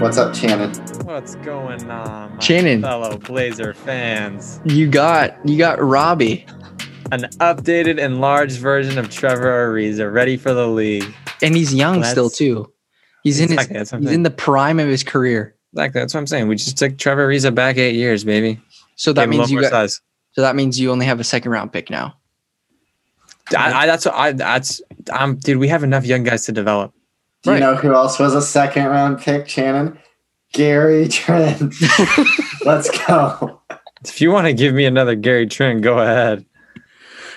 What's up, Shannon? What's going on, my Shannon. fellow Blazer fans? You got you got Robbie, An updated, enlarged version of Trevor Ariza, ready for the league. and he's young still Let's- too. He's in his Exactly, that's he's saying. in the prime of his career. Exactly, that's what I'm saying. We just took Trevor Ariza back eight years, baby. So that him a means you more got size. so that means you only have a second round pick now. I, I, that's what I. That's um, dude. We have enough young guys to develop. Do Right. you know who else was a second round pick, Shannon? Gary Trent. Let's go. If you want to give me another Gary Trent, go ahead.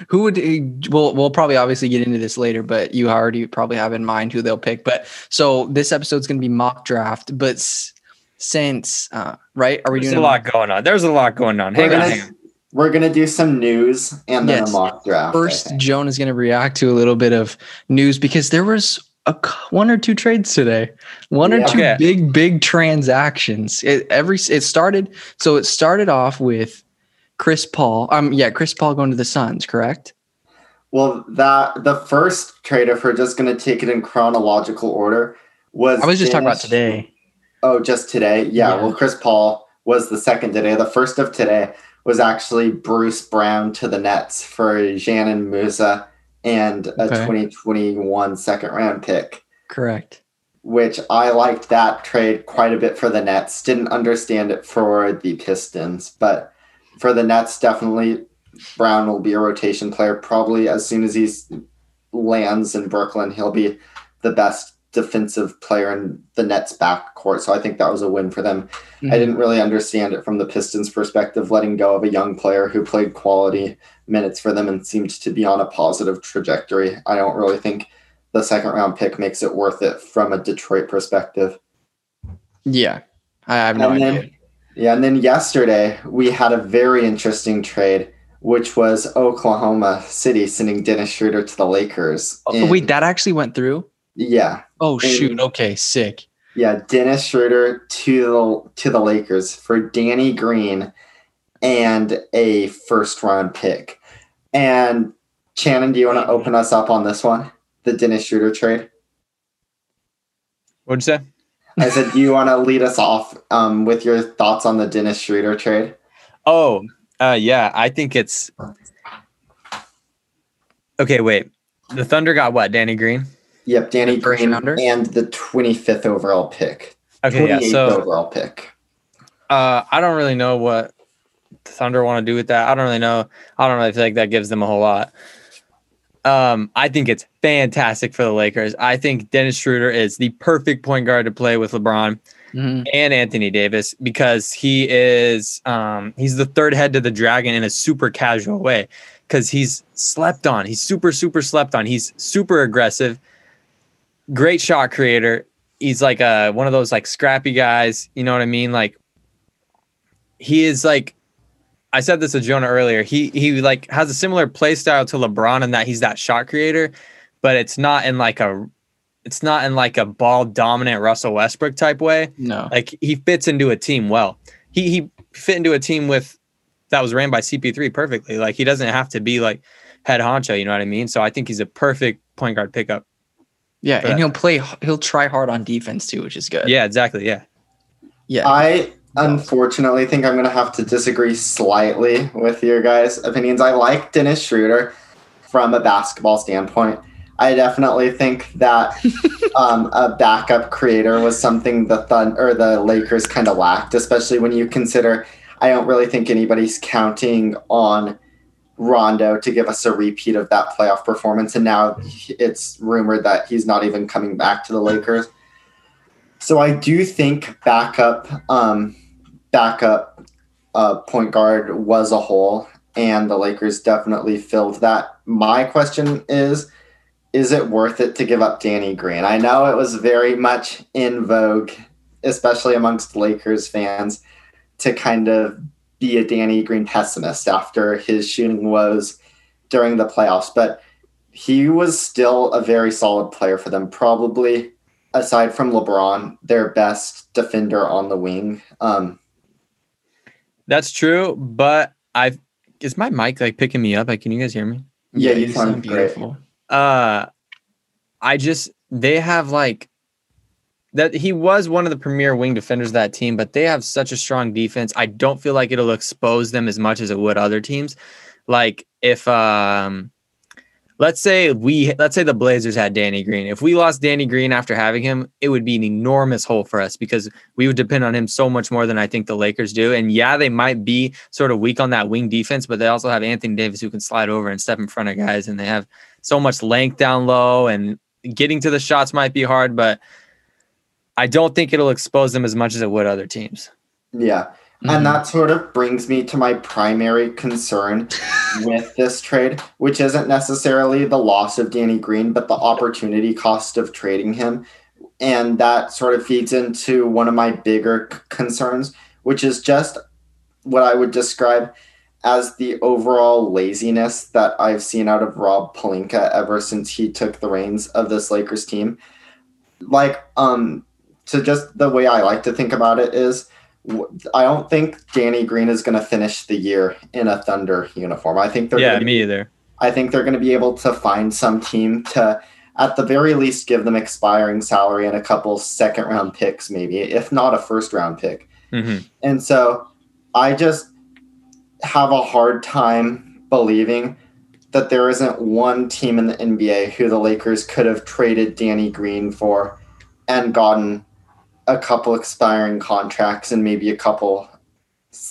Who would eh, we'll we'll probably obviously get into this later, but you already probably have in mind who they'll pick. But so this episode's gonna be mock draft, but since uh right, are we There's doing a lot going on. There's a lot going on. We're Hang on, gonna, hang on. we're gonna do some news and then Yes. a mock draft. First. Joan is going to react to a little bit of news because there was a c- one or two trades today, one or two Okay. big big transactions. It every it started so it started off with Chris Paul. Um, yeah, Chris Paul going to the Suns, correct? Well, that the first trade, if we're just gonna take it in chronological order, was I was just talking about today. Oh, just today? Yeah, Yeah. Well, Chris Paul was the second today. The first of today was actually Bruce Brown to the Nets for Dzanan Musa and a Okay. 2021 second round pick. Correct. which I liked that trade quite a bit for the Nets. Didn't understand it for the Pistons, but for the Nets, definitely Brown will be a rotation player. Probably as soon as he lands in Brooklyn, he'll be the best defensive player in the Nets backcourt. So I think that was a win for them. Mhm. I didn't really understand it from the Pistons' perspective, letting go of a young player who played quality minutes for them and seemed to be on a positive trajectory. I don't really think the second round pick makes it worth it from a Detroit perspective. Yeah, I have no And idea. then- Yeah, and then yesterday we had a very interesting trade, which was Oklahoma City sending Dennis Schroeder to the Lakers. Oh, And- wait, that actually went through. yeah, Oh And- shoot. Okay, sick. yeah, Dennis Schroeder to the to the Lakers for Danny Green and a first round pick. And Shannon, do you want to open us up on this one? The Dennis Schroeder trade? What'd you say? I said, do you want to lead us off um, with your thoughts on the Dennis Schroeder trade? Oh, uh, yeah. I think it's okay. Wait, the Thunder got what? Danny Green. Yep, Danny Green rounder? and the 25th overall pick. Okay, yeah. So overall pick. uh, I don't really know what Thunder want to do with that. I don't really know. I don't really feel like that gives them a whole lot. Um, I think it's fantastic for the Lakers. I think Dennis Schroeder is the perfect point guard to play with LeBron Mhm. and Anthony Davis because he is um he's the third head to the dragon in a super casual way because he's slept on. He's super super slept on. He's super aggressive, great shot creator. He's like a one of those like scrappy guys. You know what I mean? Like he is like I said this to Jonah earlier. He he like has a similar play style to LeBron in that he's that shot creator, but it's not in like a it's not in like a ball dominant Russell Westbrook type way. No. Like he fits into a team well. He he fit into a team with that was ran by CP3 perfectly. Like he doesn't have to be like head honcho, you know what I mean? So I think he's a perfect point guard pickup. Yeah, and that. he'll play. He'll try hard on defense too, which is good. Yeah, exactly. Yeah. Yeah. I unfortunately think I'm going to have to disagree slightly with your guys' opinions. I like Dennis Schroeder from a basketball standpoint. I definitely think that um, a backup creator was something the Thun or the Lakers kind of lacked, especially when you consider. I don't really think anybody's counting on Rondo to give us a repeat of that playoff performance, and now it's rumored that he's not even coming back to the Lakers. So I do think backup, um, backup uh, point guard was a hole, and the Lakers definitely filled that. My question is, is it worth it to give up Danny Green? I know it was very much in vogue, especially amongst Lakers fans, to kind of be a Danny Green pessimist after his shooting woes during the playoffs, but he was still a very solid player for them. Probably, aside from LeBron, their best defender on the wing. Um, That's true, but I've is my mic like picking me up? Like can you guys hear me? Yeah, you you sound great. beautiful. Uh I just they have like that he was one of the premier wing defenders of that team, but they have such a strong defense. I don't feel like it'll expose them as much as it would other teams. Like if um let's say we let's say the Blazers had Danny Green. If we lost Danny Green after having him, it would be an enormous hole for us because we would depend on him so much more than I think the Lakers do. And yeah, they might be sort of weak on that wing defense, but they also have Anthony Davis who can slide over and step in front of guys, and they have so much length down low, and getting to the shots might be hard, but I don't think it'll expose them as much as it would other teams. Yeah. Mhm. And that sort of brings me to my primary concern with this trade, which isn't necessarily the loss of Danny Green, but the opportunity cost of trading him. And that sort of feeds into one of my bigger c- concerns, which is just what I would describe as the overall laziness that I've seen out of Rob Pelinka ever since he took the reins of this Lakers team. Like, um, so just the way I like to think about it is I don't think Danny Green is going to finish the year in a Thunder uniform. I think they're Yeah, gonna, me either. I think they're going to be able to find some team to at the very least give them expiring salary and a couple second round picks maybe, if not a first round pick. hmm And so I just have a hard time believing that there isn't one team in the NBA who the Lakers could have traded Danny Green for and gotten a couple expiring contracts and maybe a couple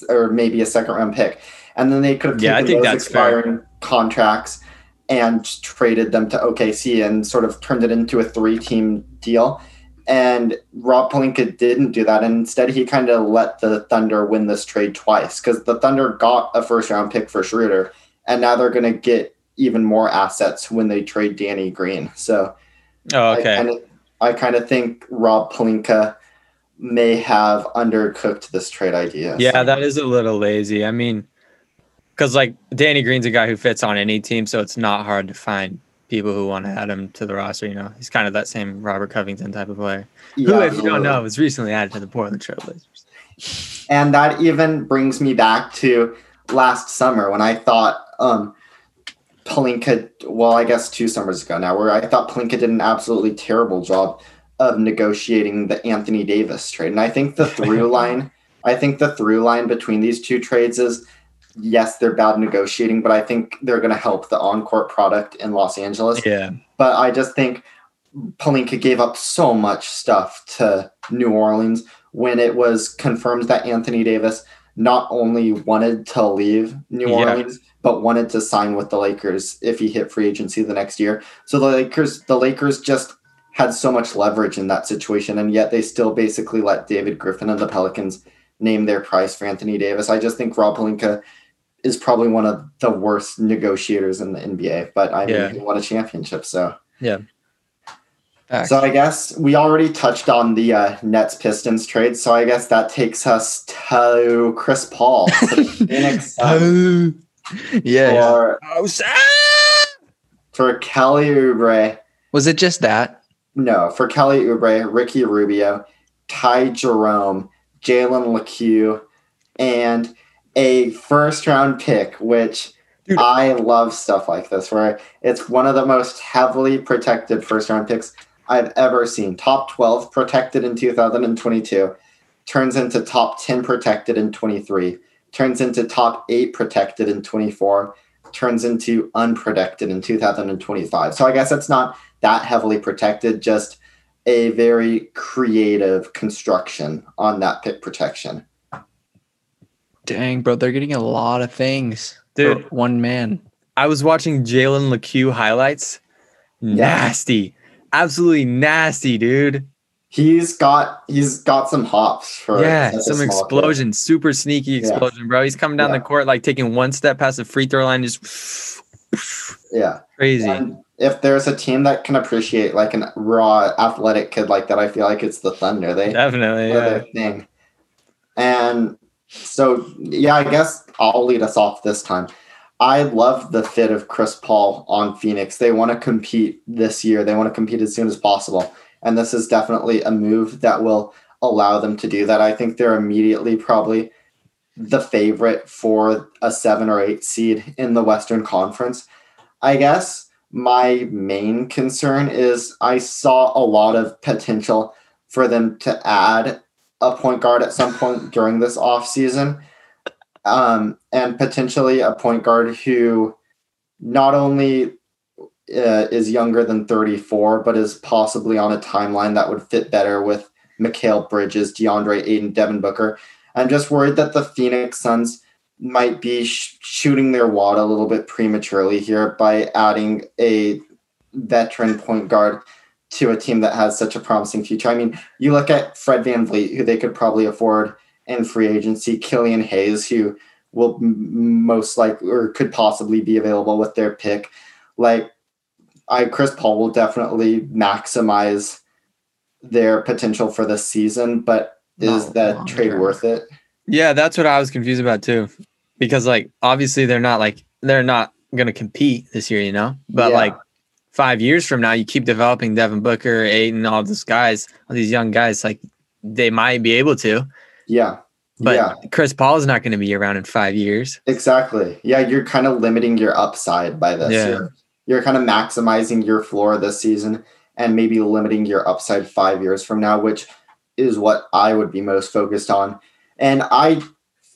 or maybe a second round pick. And then they could have Yeah, I taken think those that's fair. expiring contracts and traded them to OKC and sort of turned it into a three team deal. And Rob Pelinka didn't do that. And instead, he kind of let the Thunder win this trade twice because the Thunder got a first round pick for Schroeder. And now they're going to get even more assets when they trade Danny Green. So Oh, okay. I kind of I kind of think Rob Pelinka may have undercooked this trade idea. Yeah, that is a little lazy. I mean, because like Danny Green's a guy who fits on any team, so it's not hard to find people who want to add him to the roster. You know, he's kind of that same Robert Covington type of player, who, Yeah, if you don't know, was recently added to the Portland Trailblazers. And that even brings me back to last summer when I thought um, Pelinka, well, I guess two summers ago now, where I thought Pelinka did an absolutely terrible job of negotiating the Anthony Davis trade. And I think the through line, I think the through line between these two trades is yes, they're bad negotiating, but I think they're going to help the on court product in Los Angeles. Yeah, But I just think Pelinka gave up so much stuff to New Orleans when it was confirmed that Anthony Davis not only wanted to leave New Yeah. Orleans, but wanted to sign with the Lakers if he hit free agency the next year. So the Lakers, the Lakers just had so much leverage in that situation, and yet they still basically let David Griffin and the Pelicans name their price for Anthony Davis. I just think Rob Pelinka is probably one of the worst negotiators in the NBA, but I mean, Yeah. he won a championship, so. Facts. So I guess we already touched on the uh, Nets Pistons trade. So I guess that takes us to Chris Paul to Phoenix Suns yeah, yeah. for, Oh, for Kelly Oubre. Was it just that? No, for Kelly Oubre, Ricky Rubio, Ty Jerome, Jalen Lecque, and a first round pick, which Dude. I love stuff like this, where it's one of the most heavily protected first round picks I've ever seen. Top 12 protected in 2022, turns into top 10 protected in 23, turns into top 8 protected in 24, turns into unprotected in 2025. So I guess that's not that heavily protected, just a very creative construction on that pick protection. Dang, bro, they're getting a lot of things. Dude. for one man. I was watching Jalen Lecque highlights. Nasty, absolutely nasty, dude. He's got he's got some hops for yeah, some small kid. explosion, super sneaky Yeah. explosion, bro. He's coming down Yeah. the court like taking one step past the free throw line, just Yeah. crazy. And if there's a team that can appreciate like an raw athletic kid like that, I feel like it's the Thunder. They Definitely, yeah. thing. And so yeah, I guess I'll lead us off this time. I love the fit of Chris Paul on Phoenix. They want to compete this year. They want to compete as soon as possible. And this is definitely a move that will allow them to do that. I think they're immediately probably the favorite for a seven or eight seed in the Western Conference. I guess my main concern is I saw a lot of potential for them to add a point guard at some point during this offseason. Um, and potentially a point guard who not only uh, is younger than 34, but is possibly on a timeline that would fit better with Mikal Bridges, DeAndre Ayton, Devin Booker. I'm just worried that the Phoenix Suns might be sh- shooting their wad a little bit prematurely here by adding a veteran point guard to a team that has such a promising future. I mean, you look at Fred VanVleet, who they could probably afford in free agency, Killian Hayes, who will m- most likely or could possibly be available with their pick. Like, I Chris Paul will definitely maximize their potential for the season, but is Not that long trade worth it? Yeah, that's what I was confused about too. Because like obviously they're not like they're not gonna compete this year, you know? But Yeah. like five years from now, you keep developing Devin Booker, Ayton, all these guys, all these young guys, like they might be able to. Yeah. But yeah, Chris Paul is not gonna be around in five years. exactly. Yeah, you're kind of limiting your upside by this. Yeah. You're, you're kind of maximizing your floor this season and maybe limiting your upside five years from now, which is what I would be most focused on. And I,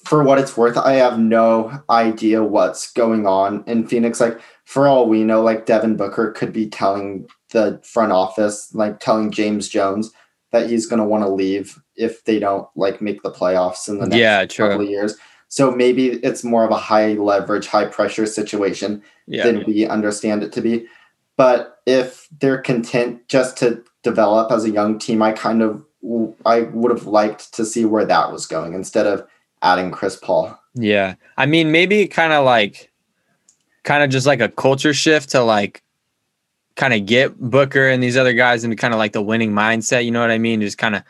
for what it's worth, I have no idea what's going on in Phoenix. Like, for all we know, like Devin Booker could be telling the front office, like telling James Jones that he's going to want to leave if they don't like make the playoffs in the next Yeah, couple of years. So maybe it's more of a high leverage, high pressure situation Yeah. than we understand it to be. But if they're content just to develop as a young team, I kind of I would have liked to see where that was going instead of adding Chris Paul. Yeah. I mean, maybe kind of like, kind of just like a culture shift to like, kind of get Booker and these other guys into kind of like the winning mindset. You know what I mean? Just kind of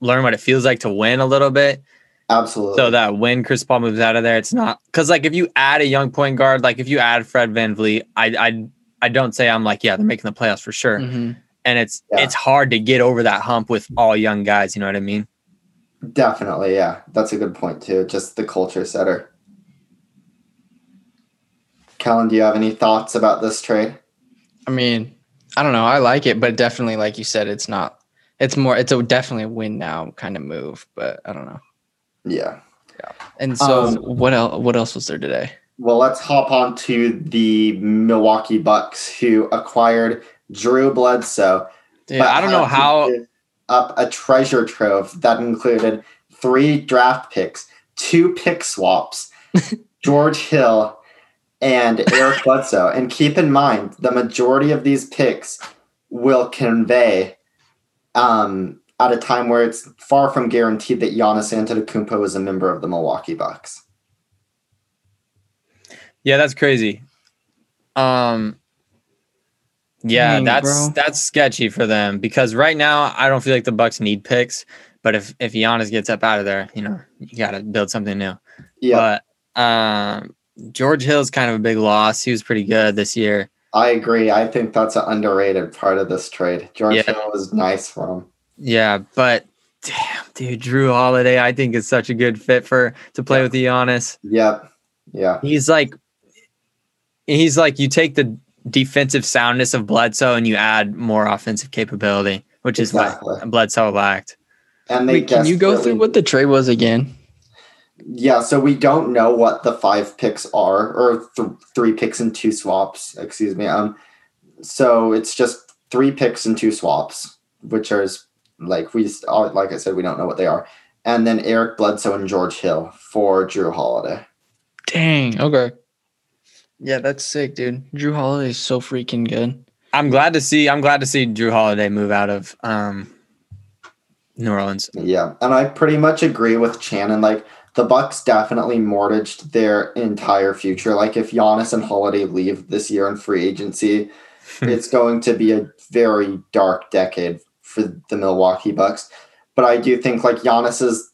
learn what it feels like to win a little bit. Absolutely. So that when Chris Paul moves out of there, it's not because like if you add a young point guard, like if you add Fred VanVleet, I I I don't say I'm like, yeah, they're making the playoffs for sure. Mhm. And it's Yeah. it's hard to get over that hump with all young guys, you know what I mean? Definitely, yeah. That's a good point too. Just the culture setter. Kellen, do you have any thoughts about this trade? I mean, I don't know. I like it, but definitely, like you said, it's not. It's more. It's a definitely a win now kind of move, but I don't know. Yeah. Yeah. And so, Um, what else? What else was there today? Well, let's hop on to the Milwaukee Bucks who acquired Drew Bledsoe. Yeah, but I don't know how up a treasure trove that included three draft picks, two pick swaps, George Hill, and Eric Bledsoe. And keep in mind, the majority of these picks will convey um, at a time where it's far from guaranteed that Giannis Antetokounmpo is a member of the Milwaukee Bucks. Yeah, that's crazy. Um Yeah, Dang, that's bro. that's sketchy for them because right now I don't feel like the Bucks need picks, but if if Giannis gets up out of there, you know, you got to build something new. Yeah, But um George Hill's kind of a big loss. He was pretty good this year. I agree. I think that's an underrated part of this trade. George Yeah. Hill was nice for him. Yeah, but damn, dude, Jrue Holiday, I think is such a good fit for to play Yeah. with Giannis. Yep. Yeah. He's like, he's like, you take the defensive soundness of Bledsoe and you add more offensive capability, which is Exactly. what Bledsoe lacked. And they Wait, can you go through what the trade was again? Yeah, so we don't know what the five picks are, or th- three picks and two swaps. Excuse me. Um, so it's just three picks and two swaps, which are like we just- like I said, we don't know what they are, and then Eric Bledsoe and George Hill for Jrue Holiday. Dang. Okay. Yeah, that's sick, dude. Jrue Holiday is so freaking good. I'm glad to see. I'm glad to see Jrue Holiday move out of um, New Orleans. Yeah, and I pretty much agree with Shannon. Like the Bucks definitely mortgaged their entire future. Like if Giannis and Holiday leave this year in free agency, it's going to be a very dark decade for the Milwaukee Bucks. But I do think like Giannis is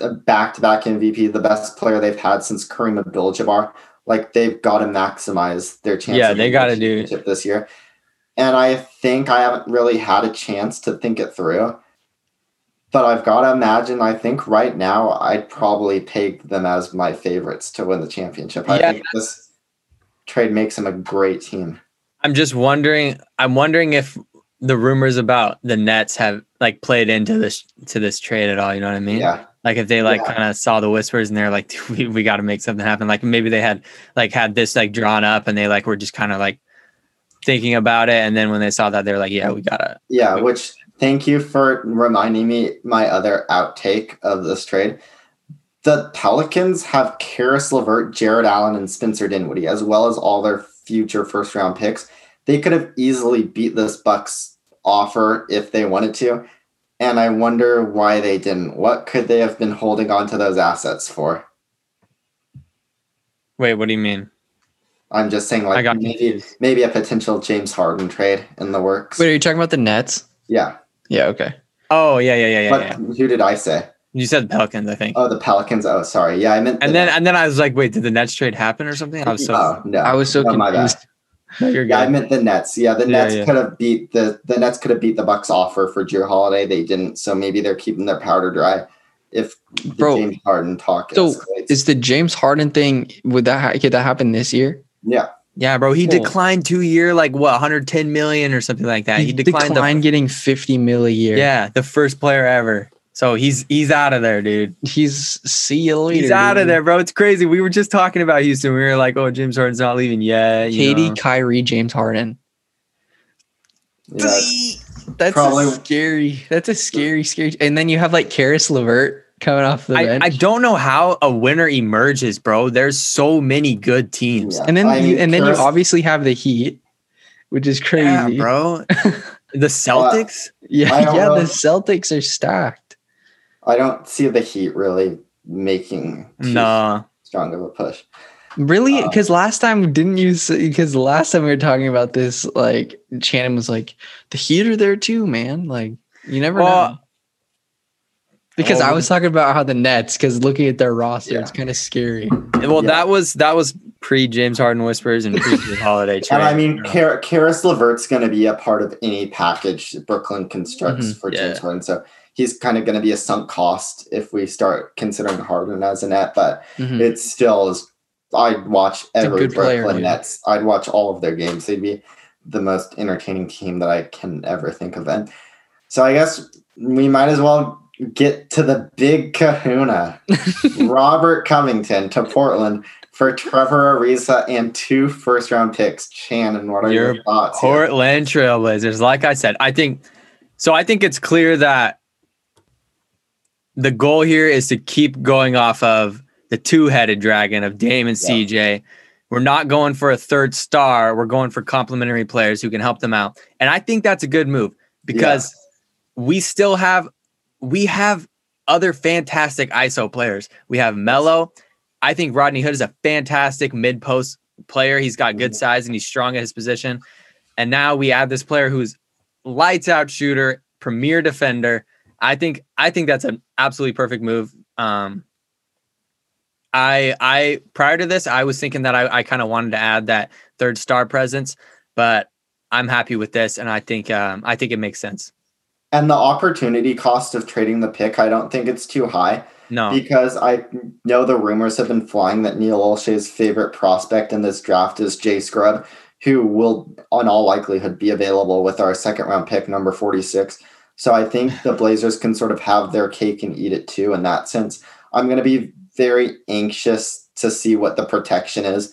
a back-to-back MVP, the best player they've had since Kareem Abdul-Jabbar. Like they've got to maximize their chance. Yeah, they gotta the do- this year. And I think I haven't really had a chance to think it through. But I've got to imagine. I think right now I'd probably peg them as my favorites to win the championship. I Yeah. think this trade makes them a great team. I'm just wondering. I'm wondering if the rumors about the Nets have like played into this to this trade at all. You know what I mean? Yeah. Like if they like Yeah. kind of saw the whispers and they're like, we, we got to make something happen. Like maybe they had like had this like drawn up and they like were just kind of like thinking about it. And then when they saw that, they're like, yeah, we gotta. Yeah, which thank you for reminding me my other outtake of this trade. The Pelicans have Caris LeVert, Jarrett Allen, and Spencer Dinwiddie, as well as all their future first round picks. They could have easily beat this Bucks offer if they wanted to. And I wonder why they didn't. What could they have been holding on to those assets for? Wait, what do you mean? I'm just saying, I like got maybe maybe a potential James Harden trade in the works. Wait, are you talking about the Nets? yeah, Yeah. Okay. Oh yeah, yeah, yeah, yeah. but yeah. who did I say? You said Pelicans, I think. Oh, the Pelicans. Oh, sorry. Yeah, I meant. and then Nets. and then I was like, wait, did the Nets trade happen or something? I was so. oh no, I was so no, my bad. confused. No, you're Yeah, I meant the Nets. Yeah, the Yeah, Nets yeah. could have beat the the Nets could have beat the Bucks offer for Jrue Holiday. They didn't, so maybe they're keeping their powder dry. If the Bro, James Harden talk so escalates. Is the James Harden thing would that ha- could that happen this year? yeah, Yeah, bro. He Cool. declined two year, like what, 110 million or something like that. He, declined. declined getting 50 mil a year. yeah, the first player ever. So he's he's out of there, dude. He's see you later. He's out of there, bro. It's crazy. We were just talking about Houston. We were like, oh, James Harden's not leaving yet. you KD, know. Kyrie, James Harden. yeah. That's Probably- a scary. That's a scary, scary. And then you have like Caris LeVert coming off the I, bench. I don't know how a winner emerges, bro. There's so many good teams. Yeah. and then I you, mean, and then you obviously have the Heat, which is crazy. Yeah, bro. the Celtics? Yeah, yeah. know. The Celtics are stacked. I don't see the Heat really making too no. strong of a push. Really? Because last time didn't you? Because last time we were talking about this, like Shannon was like, "The Heat are there too, man." Like you never Well, know. Because well, I was talking about how the Nets, because looking at their roster, Yeah. it's kind of scary. Well, Yeah. that was that was pre James Harden whispers and pre Holiday. trade. And I mean, you know. Kar- Caris LeVert's going to be a part of any package Brooklyn constructs Mhm. for James Yeah. Harden. So he's kind of going to be a sunk cost if we start considering Harden as a net. But Mhm. it still is. I'd watch every player, Brooklyn dude. Nets. I'd watch all of their games. They'd be the most entertaining team that I can ever think of. And so I guess we might as well get to the big kahuna. Robert Covington to Portland for Trevor Ariza and two first round picks. Shannon, what are your, Your thoughts? Portland Trailblazers. Like I said, I think so. I think it's clear that the goal here is to keep going off of the two-headed dragon of Dame and Yeah. CJ. We're not going for a third star. We're going for complementary players who can help them out. And I think that's a good move because we still have we have other fantastic ISO players. We have Melo. I think Rodney Hood is a fantastic mid post player. He's got good mm-hmm. size and he's strong at his position. And now we add this player who's lights out shooter, premier defender. I think I think that's an absolutely perfect move. Um, I I prior to this, I was thinking that I, I kind of wanted to add that third star presence, but I'm happy with this, and I think um, I think it makes sense. And the opportunity cost of trading the pick, I don't think it's too high No, because I know the rumors have been flying that Neil Olshey's favorite prospect in this draft is Jay Scrubb, who will, on all likelihood, be available with our second round pick, number 46. So I think the Blazers can sort of have their cake and eat it too in that sense. I'm going to be very anxious to see what the protection is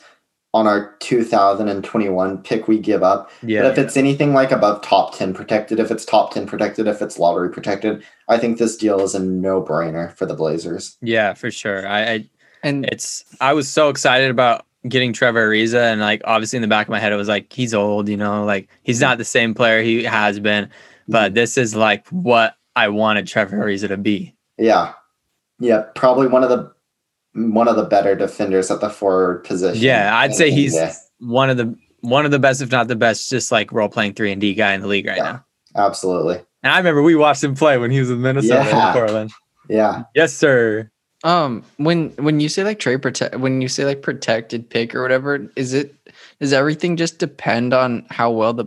on our 2021 pick we give up. yeah, But if it's anything like above top 10 protected, if it's top 10 protected, if it's lottery protected, I think this deal is a no brainer for the Blazers. yeah, for sure. I, I And it's I was so excited about getting Trevor Ariza, and like obviously in the back of my head, it was like he's old, you know, like he's mm-hmm. not the same player he has been. But this is like what I wanted Trevor Ariza to be. Yeah. Yeah. Probably one of the one of the better defenders at the forward position. Yeah, I'd say he's NBA. one of the one of the best, if not the best, just like role playing three and D guy in the league right Yeah. now. absolutely. And I remember we watched him play when he was in Minnesota Yeah. in Portland. Yeah. Yes, sir. um, when when you say like trade protect, when you say like protected pick or whatever, is it does everything just depend on how well the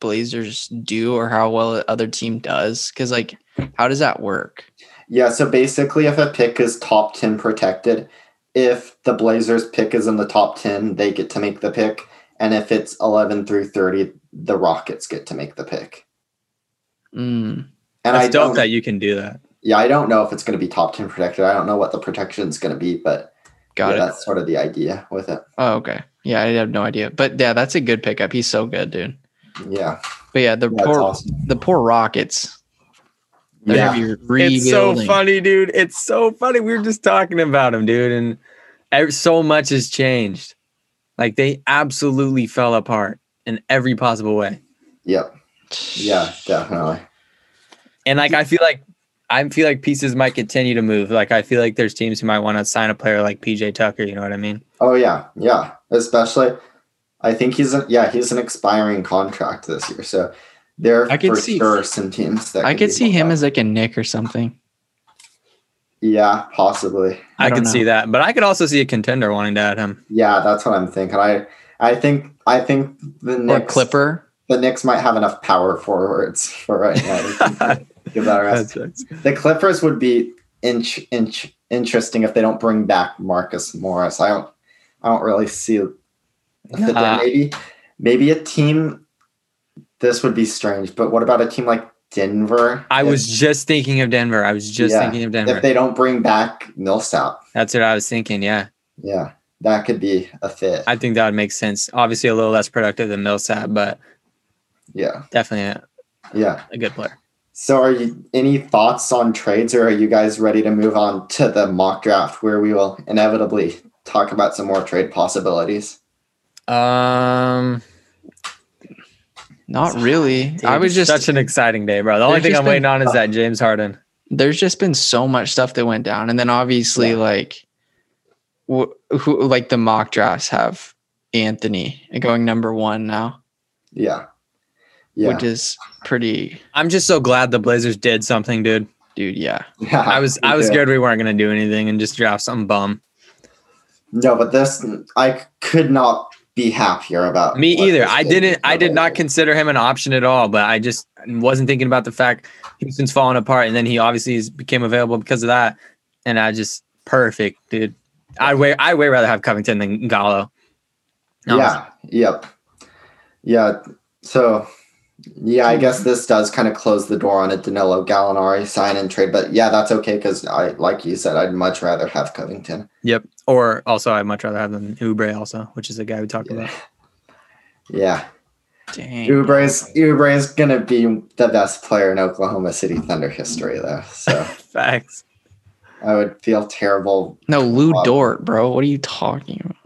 Blazers do or how well the other team does? Because like, how does that work? Yeah. So basically, if a pick is top 10 protected, if the Blazers pick is in the top 10, they get to make the pick. and if it's 11 through 30, the Rockets get to make the pick. Mm. And That's I dope don't, that you can do that. yeah, I don't know if it's going to be top 10 protected. I don't know what the protection is going to be, but Got yeah, it. that's sort of the idea with it. Oh, okay. Yeah, I have no idea. But yeah, that's a good pickup. He's so good, dude. Yeah. But yeah, the That's poor awesome. the poor Rockets. They're Yeah. rebuilding. It's so funny, dude. It's so funny. We were just talking about him, dude, and so much has changed. Like they absolutely fell apart in every possible way. Yep. Yeah, definitely. And like I feel like I feel like pieces might continue to move. Like I feel like there's teams who might want to sign a player like PJ Tucker. You know what I mean? Oh yeah, yeah. Especially, I think he's a, yeah he's an expiring contract this year, so there I could for see- sure some teams that I could could see him at. as like a Knick or something. yeah possibly I I, can know. see that, but I could also see a contender wanting to add him. yeah that's what I'm thinking. I I think I think the Or Knicks Clipper. the Knicks might have enough power forwards for right now. Give that a rest. That's- The Clippers would be inch, inch, interesting if they don't bring back Marcus Morris. I don't I don't really see a fit there. Nah. Uh, maybe maybe a team this would be strange, but what about a team like Denver? I If- was just thinking of Denver. I was just Yeah, thinking of Denver. if they don't bring back Millsap. That's what I was thinking. Yeah, Yeah, that could be a fit. I think that would make sense. Obviously, a little less productive than Millsap, but yeah, definitely a, yeah. a good player. So, are you any thoughts on trades, or are you guys ready to move on to the mock draft, where we will inevitably talk about some more trade possibilities? Um, Not really. I was just such an exciting day, bro. The only thing I'm waiting on is that James Harden. there's just been so much stuff that went down, and then obviously Yeah. like, wh- who like the mock drafts have Anthony going number one now, Yeah, yeah, which is pretty, I'm just so glad the Blazers did something, dude. dude. Yeah, yeah. I was I was too. scared we weren't gonna do anything and just draft some bum. No, but this I could not be happier about. Me either. I did didn't. I did not consider him an option at all. But I just wasn't thinking about the fact Houston's falling apart, and then he obviously became available because of that. And I just perfect, dude. I'd way I way rather have Covington than Gallo. Yeah. Yep. Yeah. So, yeah, I guess this does kind of close the door on a Danilo Gallinari sign and trade, but yeah, that's okay because I, like you said, I'd much rather have Covington. Yep. Or also, I'd much rather have them Oubre also, which is the guy we talked Yeah. about. Yeah. dang. Oubre is gonna be the best player in Oklahoma City Thunder history, though. So Facts. I would feel terrible. No, Lu Dort, bro. What are you talking about?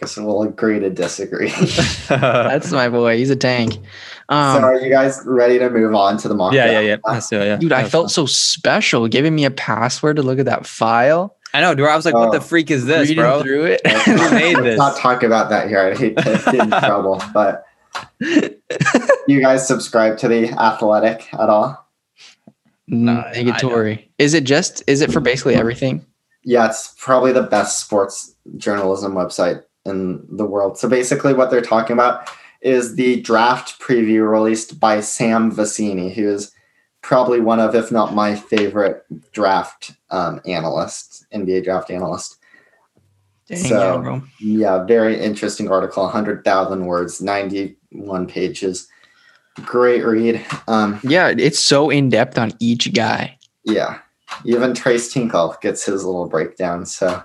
Guess we'll agree to disagree. That's my boy. He's a tank. so, Um, are you guys ready to move on to the mock? yeah, yeah, yeah. Let's do it. Yeah. dude, I felt fun. so special giving me a password to look at that file. I know, dude. I was like, what the Oh. freak is this, reading bro? through it. Who made Let's this? not talk about that here. I'd hate to get in trouble. But you guys subscribe to the Athletic at all? Nah, I Negatory. Is it just? Is it for basically everything? Yeah, it's probably the best sports journalism website in the world. So basically, what they're talking about is the draft preview released by Sam Vecenie, who is probably one of, if not my favorite draft um, analyst, NBA draft analyst. Dang, So- yeah. Yeah, very interesting article, 100,000 words, 91 pages. Great read. Um, Yeah, it's so in depth on each guy. yeah, even Tres Tinkle gets his little breakdown. So,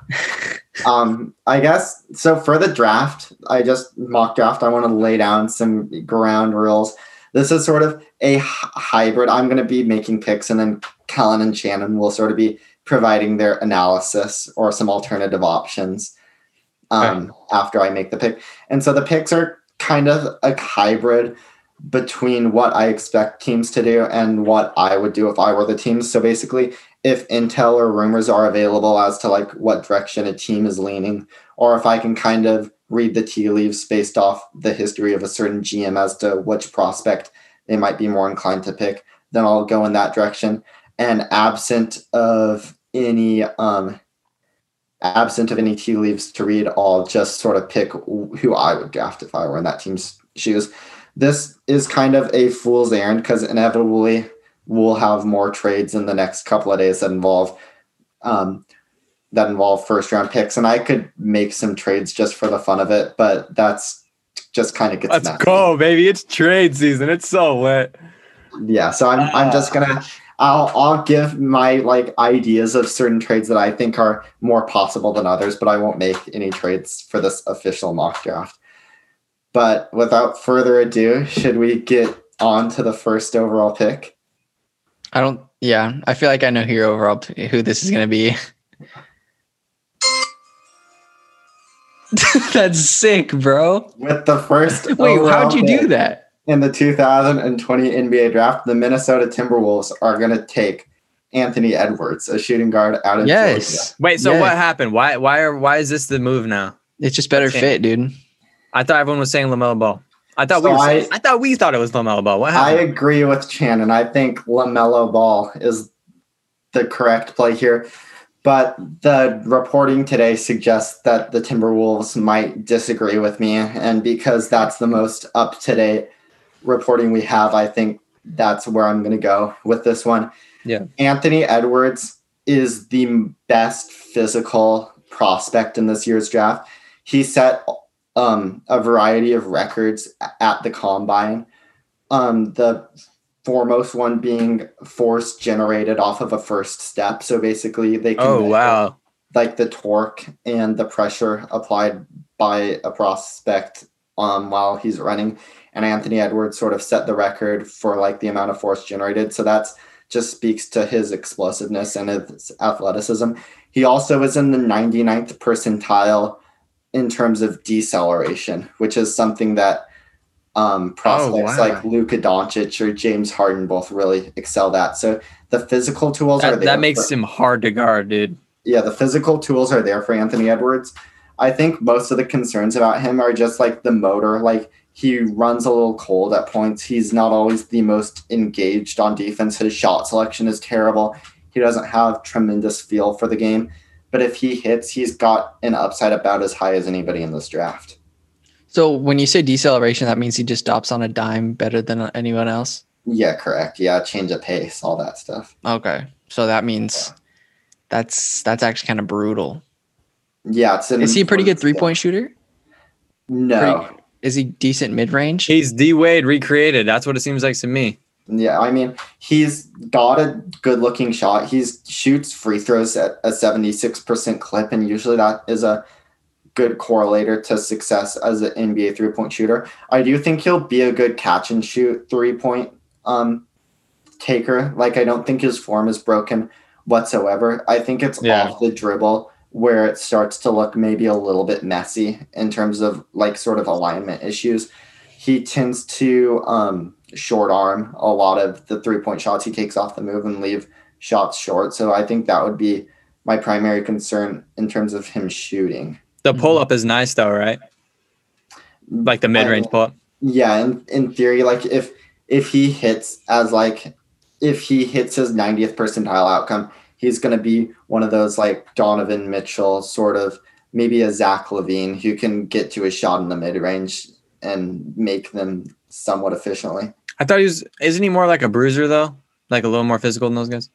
um, I guess so. For the draft, I just mock draft. I want to lay down some ground rules. This is sort of a hybrid. I'm going to be making picks, and then Kellen and Shannon will sort of be providing their analysis or some alternative options um, after I make the pick. And so the picks are kind of a hybrid between what I expect teams to do and what I would do if I were the teams. So basically, if intel or rumors are available as to like what direction a team is leaning, or if I can kind of read the tea leaves based off the history of a certain GM as to which prospect they might be more inclined to pick, then I'll go in that direction. And absent of any um absent of any tea leaves to read, I'll just sort of pick who I would draft if I were in that team's shoes. This is kind of a fool's errand because inevitably we'll have more trades in the next couple of days that involve um, that involve first round picks, and I could make some trades just for the fun of it, but that's just kind of gets Let's go, baby. It's trade season. It's so lit. Yeah, so I'm I'm just gonna I'll I'll give my like ideas of certain trades that I think are more possible than others, but I won't make any trades for this official mock draft. But without further ado, should we get on to the first overall pick? I don't. Yeah, I feel like I know who your overall who this is gonna be. That's sick, bro. With the first Wait, how'd you do that? in the 2020 NBA draft, the Minnesota Timberwolves are gonna take Anthony Edwards, a shooting guard out of Georgia. Yes. Wait, so Yeah. what happened? Why why are why is this the move now? It's just better Okay. fit, dude. I thought everyone was saying LaMelo Ball. I thought we were I- I thought we thought it was LaMelo Ball. What happened? I agree with Shannon. I think LaMelo Ball is the correct play here. But the reporting today suggests that the Timberwolves might disagree with me. And because that's the most up to date reporting we have, I think that's where I'm going to go with this one. Yeah. Anthony Edwards is the best physical prospect in this year's draft. He set um, a variety of records at the combine. Um, the foremost one being force generated off of a first step. So basically, they can oh wow. like the torque and the pressure applied by a prospect um, while he's running. And Anthony Edwards sort of set the record for like the amount of force generated. So that's just speaks to his explosiveness and his athleticism. He also is in the 99th percentile in terms of deceleration, which is something that um, prospects wow. like Luka Doncic or James Harden both really excel at. So the physical tools are That, there. that makes for- him hard to guard, dude. yeah, the physical tools are there for Anthony Edwards. I think most of the concerns about him are just like the motor. Like he runs a little cold at points. He's not always the most engaged on defense. His shot selection is terrible. He doesn't have tremendous feel for the game. But if he hits, he's got an upside about as high as anybody in this draft. So when you say deceleration, that means he just stops on a dime better than anyone else. Yeah, correct. Yeah, change of pace, all that stuff. Okay, so that means that's that's actually kind of brutal. Yeah, it's an Is he a pretty good three-point shooter? No. Is he decent mid range? He's D Wade recreated. That's what it seems like to me. Yeah, I mean, he's got a good looking shot. He shoots free throws at a 76% clip, and usually that is a good correlator to success as an NBA three point shooter. I do think he'll be a good catch and shoot three point um, taker. Like, I don't think his form is broken whatsoever. I think it's Yeah. off the dribble where it starts to look maybe a little bit messy in terms of like sort of alignment issues. He tends to um, short arm a lot of the three point shots he takes off the move and leave shots short. So I think that would be my primary concern in terms of him shooting. The Mhm. pull up is nice though, right? Like the mid range pull up. Yeah, in, in theory, like if if he hits as like if he hits his 90th percentile outcome, he's gonna be one of those like Donovan Mitchell sort of maybe a Zach LaVine who can get to a shot in the mid range and make them somewhat efficiently. I thought he was. Isn't he more like a bruiser though? Like a little more physical than those guys.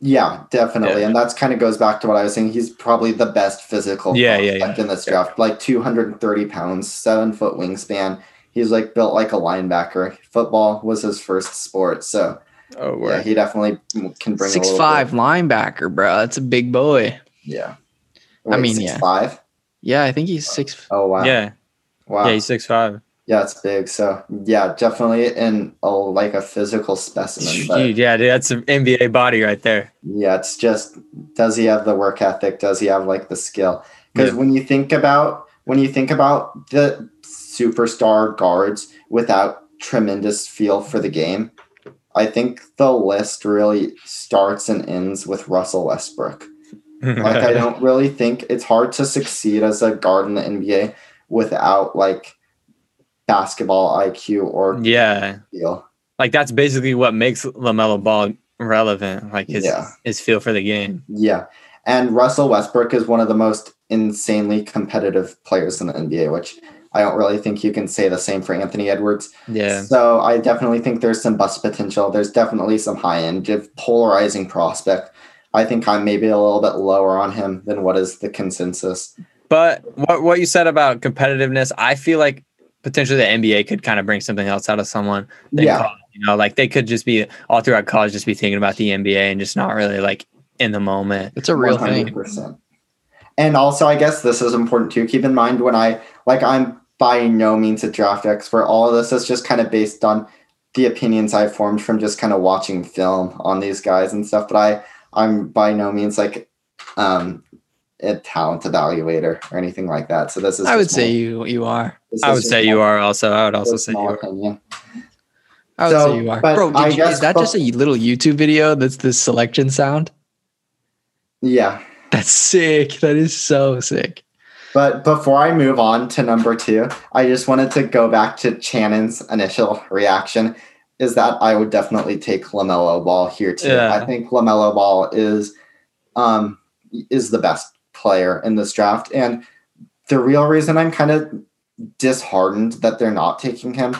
Yeah, definitely. Yeah. And that's kind of goes back to what I was saying. He's probably the best physical Yeah, yeah, prospect in this draft. Like 230 pounds, seven foot wingspan. He's like built like a linebacker. Football was his first sport. So Oh, yeah, he definitely can bring Six a five bit- linebacker, bro. That's a big boy. Yeah. I mean, yeah. Five. Yeah, I think he's six. Oh wow. Yeah, Wow. yeah, he's six five. Yeah, it's big. So yeah, definitely in a like a physical specimen. But Yeah, dude, that's an NBA body right there. Yeah, it's just does he have the work ethic? Does he have like the skill? Because Yeah. when you think about when you think about the superstar guards without tremendous feel for the game, I think the list really starts and ends with Russell Westbrook. Like I don't really think it's hard to succeed as a guard in the NBA without like basketball IQ or yeah, feel. like that's basically what makes LaMelo Ball relevant. Like his Yeah. his feel for the game. Yeah. And Russell Westbrook is one of the most insanely competitive players in the NBA, which I don't really think you can say the same for Anthony Edwards. Yeah, So I definitely think there's some bust potential. There's definitely some high end, polarizing prospect. I think I'm maybe a little bit lower on him than what is the consensus. But what what you said about competitiveness, I feel like potentially the NBA could kind of bring something else out of someone. Yeah. college, you know, like they could just be all throughout college, just be thinking about the NBA and just not really like in the moment. It's a real thing. 100%. And also, I guess this is important too. Keep in mind when I like, I'm by no means a draft expert. All of this is just kind of based on the opinions I've formed from just kind of watching film on these guys and stuff. But I, I'm by no means like um, a talent evaluator or anything like that. So this is. I would say you you are. I would say you are also. I would also say you personal are. opinion. I would So, say you are. Bro, you, is that bef- just a little YouTube video that's the selection sound? Yeah. That's sick. That is so sick. But before I move on to number two, I just wanted to go back to Shannon's initial reaction. Is that I would definitely take Lamelo Ball here too. Yeah. I think Lamelo Ball is um is the best player in this draft, and the real reason I'm kind of disheartened that they're not taking him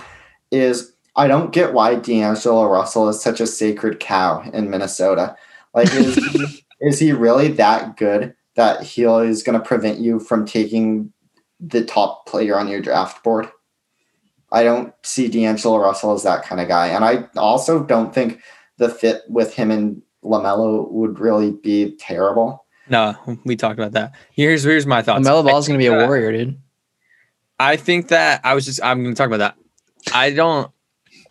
is I don't get why D'Angelo Russell is such a sacred cow in Minnesota. Like, is he, is he really that good that he is going to prevent you from taking the top player on your draft board? I don't see D'Angelo Russell as that kind of guy. And I also don't think the fit with him and LaMelo would really be terrible. No, we talked about that. Here's here's my thoughts. Melo Ball's I gonna be a warrior, dude. I think that I was just I'm going to talk about that. I don't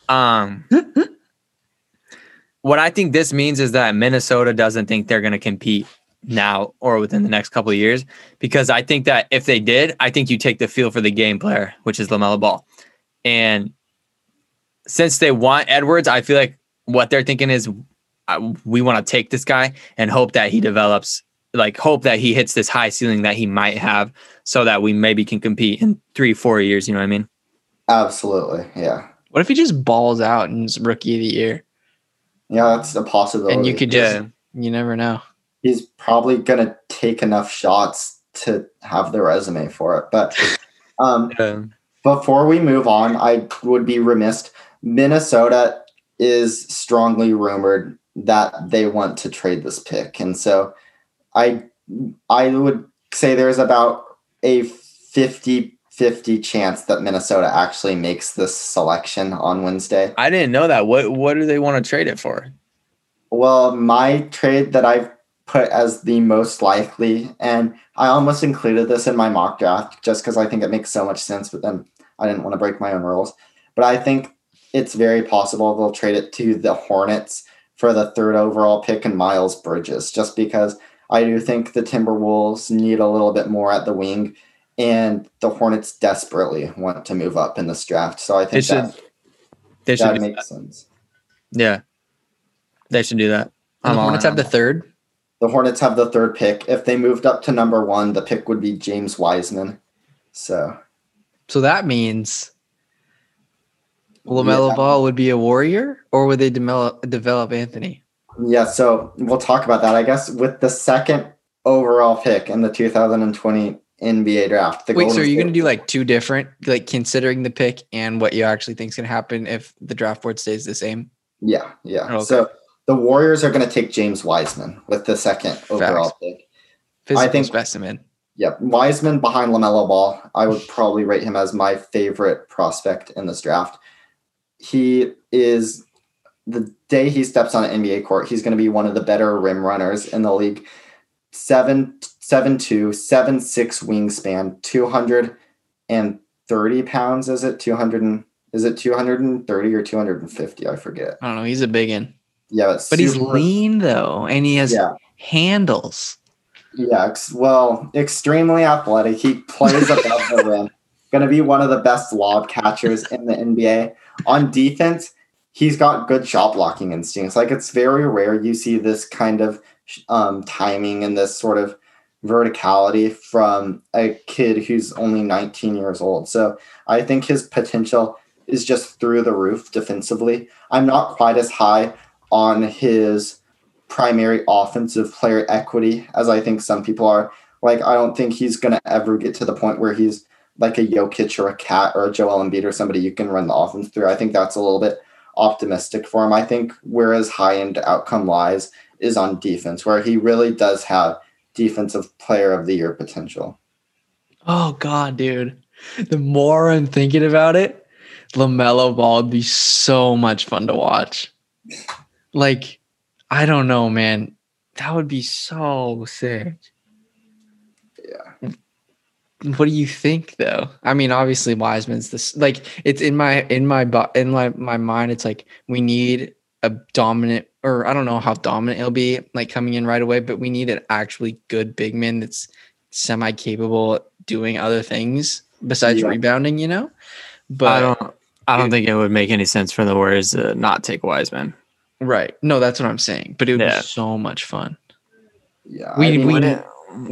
um what I think this means is that Minnesota doesn't think they're going to compete now or within the next couple of years because I think that if they did, I think you take the feel for the game player, which is LaMelo Ball. And since they want Edwards, I feel like what they're thinking is uh, we want to take this guy and hope that he develops like hope that he hits this high ceiling that he might have so that we maybe can compete in three, four years. You know what I mean? Absolutely. Yeah. What if he just balls out and is rookie of the year? Yeah, that's a possibility. And you could Yeah. just you never know. he's probably going to take enough shots to have the resume for it. But um, before we move on, I would be remiss. Minnesota is strongly rumored that they want to trade this pick, and so I I would say there's about a 50-50 chance that Minnesota actually makes this selection on Wednesday. I didn't know that. What what do they want to trade it for? Well, my trade that I've put as the most likely, and I almost included this in my mock draft just because I think it makes so much sense, but then I didn't want to break my own rules. But I think it's very possible they'll trade it to the Hornets for the third overall pick and Miles Bridges, just because I do think the Timberwolves need a little bit more at the wing, and the Hornets desperately want to move up in this draft. So I They think should. that, They should. that do makes that. sense. Yeah, they should do that. I'm the Hornets in have the third. The Hornets have the third pick. If they moved up to number one, the pick would be James Wiseman. So So that means LaMelo Yeah. Ball would be a warrior, or would they develop develop Anthony? Yeah, so we'll talk about that. I guess with the second overall pick in the 2020 NBA draft. The Wait, so Golden are you going to do like two different, like considering the pick and what you actually think is going to happen if the draft board stays the same? Yeah, yeah. Oh, okay. So the Warriors are going to take James Wiseman with the second overall pick. Physical think- specimen. Yep, Wiseman behind Lamelo Ball. I would probably rate him as my favorite prospect in this draft. He is the day he steps on an NBA court, he's going to be one of the better rim runners in the league. Seven, seven, two, seven, six wingspan, two hundred and thirty pounds. Is it two hundred and is it two hundred and thirty or two hundred and fifty? I forget. I don't know. He's a big one, Yeah, but he's lean though, and he has Yeah, handles. Yeah, ex- well, extremely athletic. He plays above the rim. Going to be one of the best lob catchers in the NBA. On defense, he's got good shot blocking instincts. Like it's very rare you see this kind of um, timing and this sort of verticality from a kid who's only 19 years old. So I think his potential is just through the roof defensively. I'm not quite as high on his primary offensive player equity as I think some people are. Like, I don't think he's going to ever get to the point where he's like a Jokic or a KAT or a Joel Embiid or somebody you can run the offense through. I think that's a little bit optimistic for him. I think where his high end outcome lies is on defense, where he really does have defensive player of the year potential. Oh God, dude. The more I'm thinking about it, LaMelo Ball would be so much fun to watch. Like, I don't know, man. That would be so sick. Yeah. What do you think though? I mean, obviously Wiseman's this like it's in my in my in my my mind it's like we need a dominant or I don't know how dominant it'll be like coming in right away, but we need an actually good big man that's semi capable doing other things besides Yeah. rebounding, you know? But I don't. I don't think it would make any sense for the Warriors to not take Wiseman. right. No, that's what I'm saying. But it would Yeah. be so much fun. Yeah. We- I mean, we- Would it-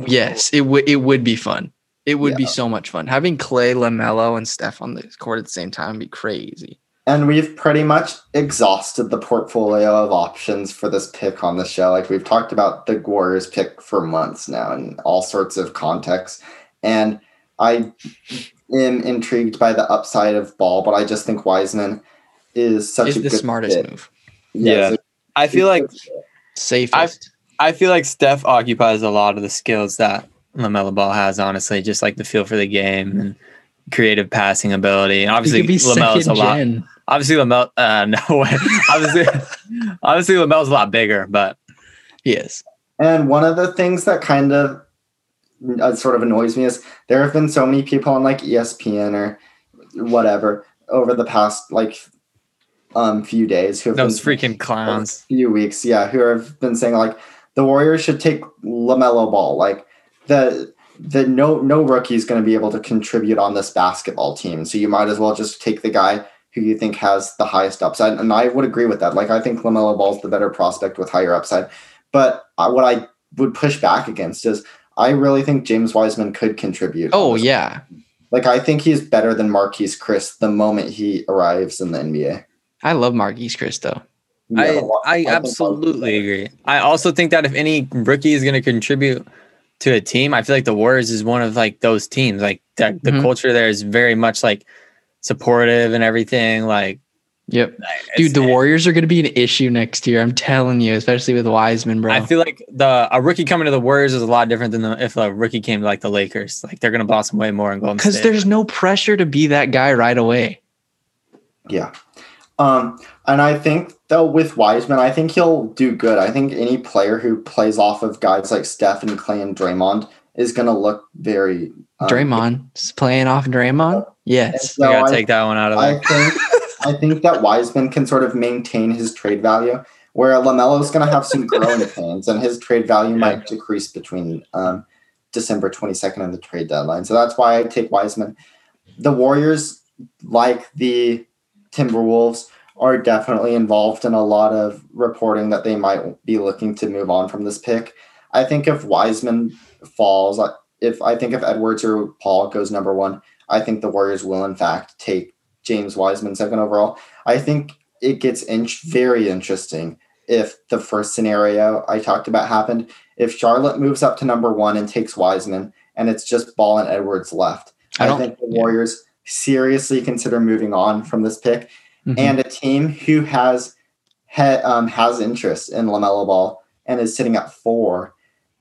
Yes, it would it would be fun. It would be so much fun. Having Clay, LaMelo, and Steph on the court at the same time would be crazy. And we've pretty much exhausted the portfolio of options for this pick on the show. Like we've talked about the Warriors pick for months now in all sorts of contexts. And I am intrigued by the upside of ball, but I just think Wiseman is such Is a the good smartest fit. move. Yeah. Yeah. I feel like Safest. I feel like Steph occupies a lot of the skills that LaMelo Ball has. Honestly, just like the feel for the game and creative passing ability. He Obviously, could be Lamelo's a lot. gen. Obviously, Lamelo. Uh, no way. obviously, obviously Lamelo's a lot bigger, but Yes. And one of the things that kind of uh, sort of annoys me is there have been so many people on like ESPN or whatever over the past like um few days who have those been, freaking clowns. few weeks, yeah, who have been saying like the Warriors should take Lamelo Ball, like the the no no rookie is going to be able to contribute on this basketball team, so you might as well just take the guy who you think has the highest upside. And I would agree with that. Like I think Lamelo Ball's the better prospect with higher upside, but what I would push back against is I really think James Wiseman could contribute. Oh this. yeah. like I think he's better than Marquese Chriss the moment he arrives in the NBA. I love Marquese Chriss though. Yeah, I, but I absolutely agree. I also think that if any rookie is going to contribute to a team, I feel like the Warriors is one of like those teams. Like the, the Mhm. culture there is very much like supportive and everything. Like, Yep. it's- Dude, the Warriors are going to be an issue next year. I'm telling you, especially with Wiseman, bro. I feel like the a rookie coming to the Warriors is a lot different than the, if a rookie came to like the Lakers. Like they're going to blossom way more in Golden Because there's no pressure to be that guy right away. Yeah. Um, and I think though with Wiseman, I think he'll do good. I think any player who plays off of guys like Steph and Clay and Draymond is going to look very um, Draymond is playing off Draymond. Yes. So I gotta I- take that one out of I there. think I think that Wiseman can sort of maintain his trade value, where is going to have some growing pains, and his trade value might decrease between um, December twenty second and the trade deadline. So that's why I take Wiseman. The Warriors, like the Timberwolves, are definitely involved in a lot of reporting that they might be looking to move on from this pick. I think if Wiseman falls, if I think if Edwards or Paul goes number one, I think the Warriors will in fact take James Wiseman second overall. I think it gets in- very interesting if the first scenario I talked about happened. If Charlotte moves up to number one and takes Wiseman, and it's just Ball and Edwards left, I I, don't- think the yeah. Warriors seriously consider moving on from this pick. Mhm. And a team who has ha, um, has interest in Lamelo Ball and is sitting at four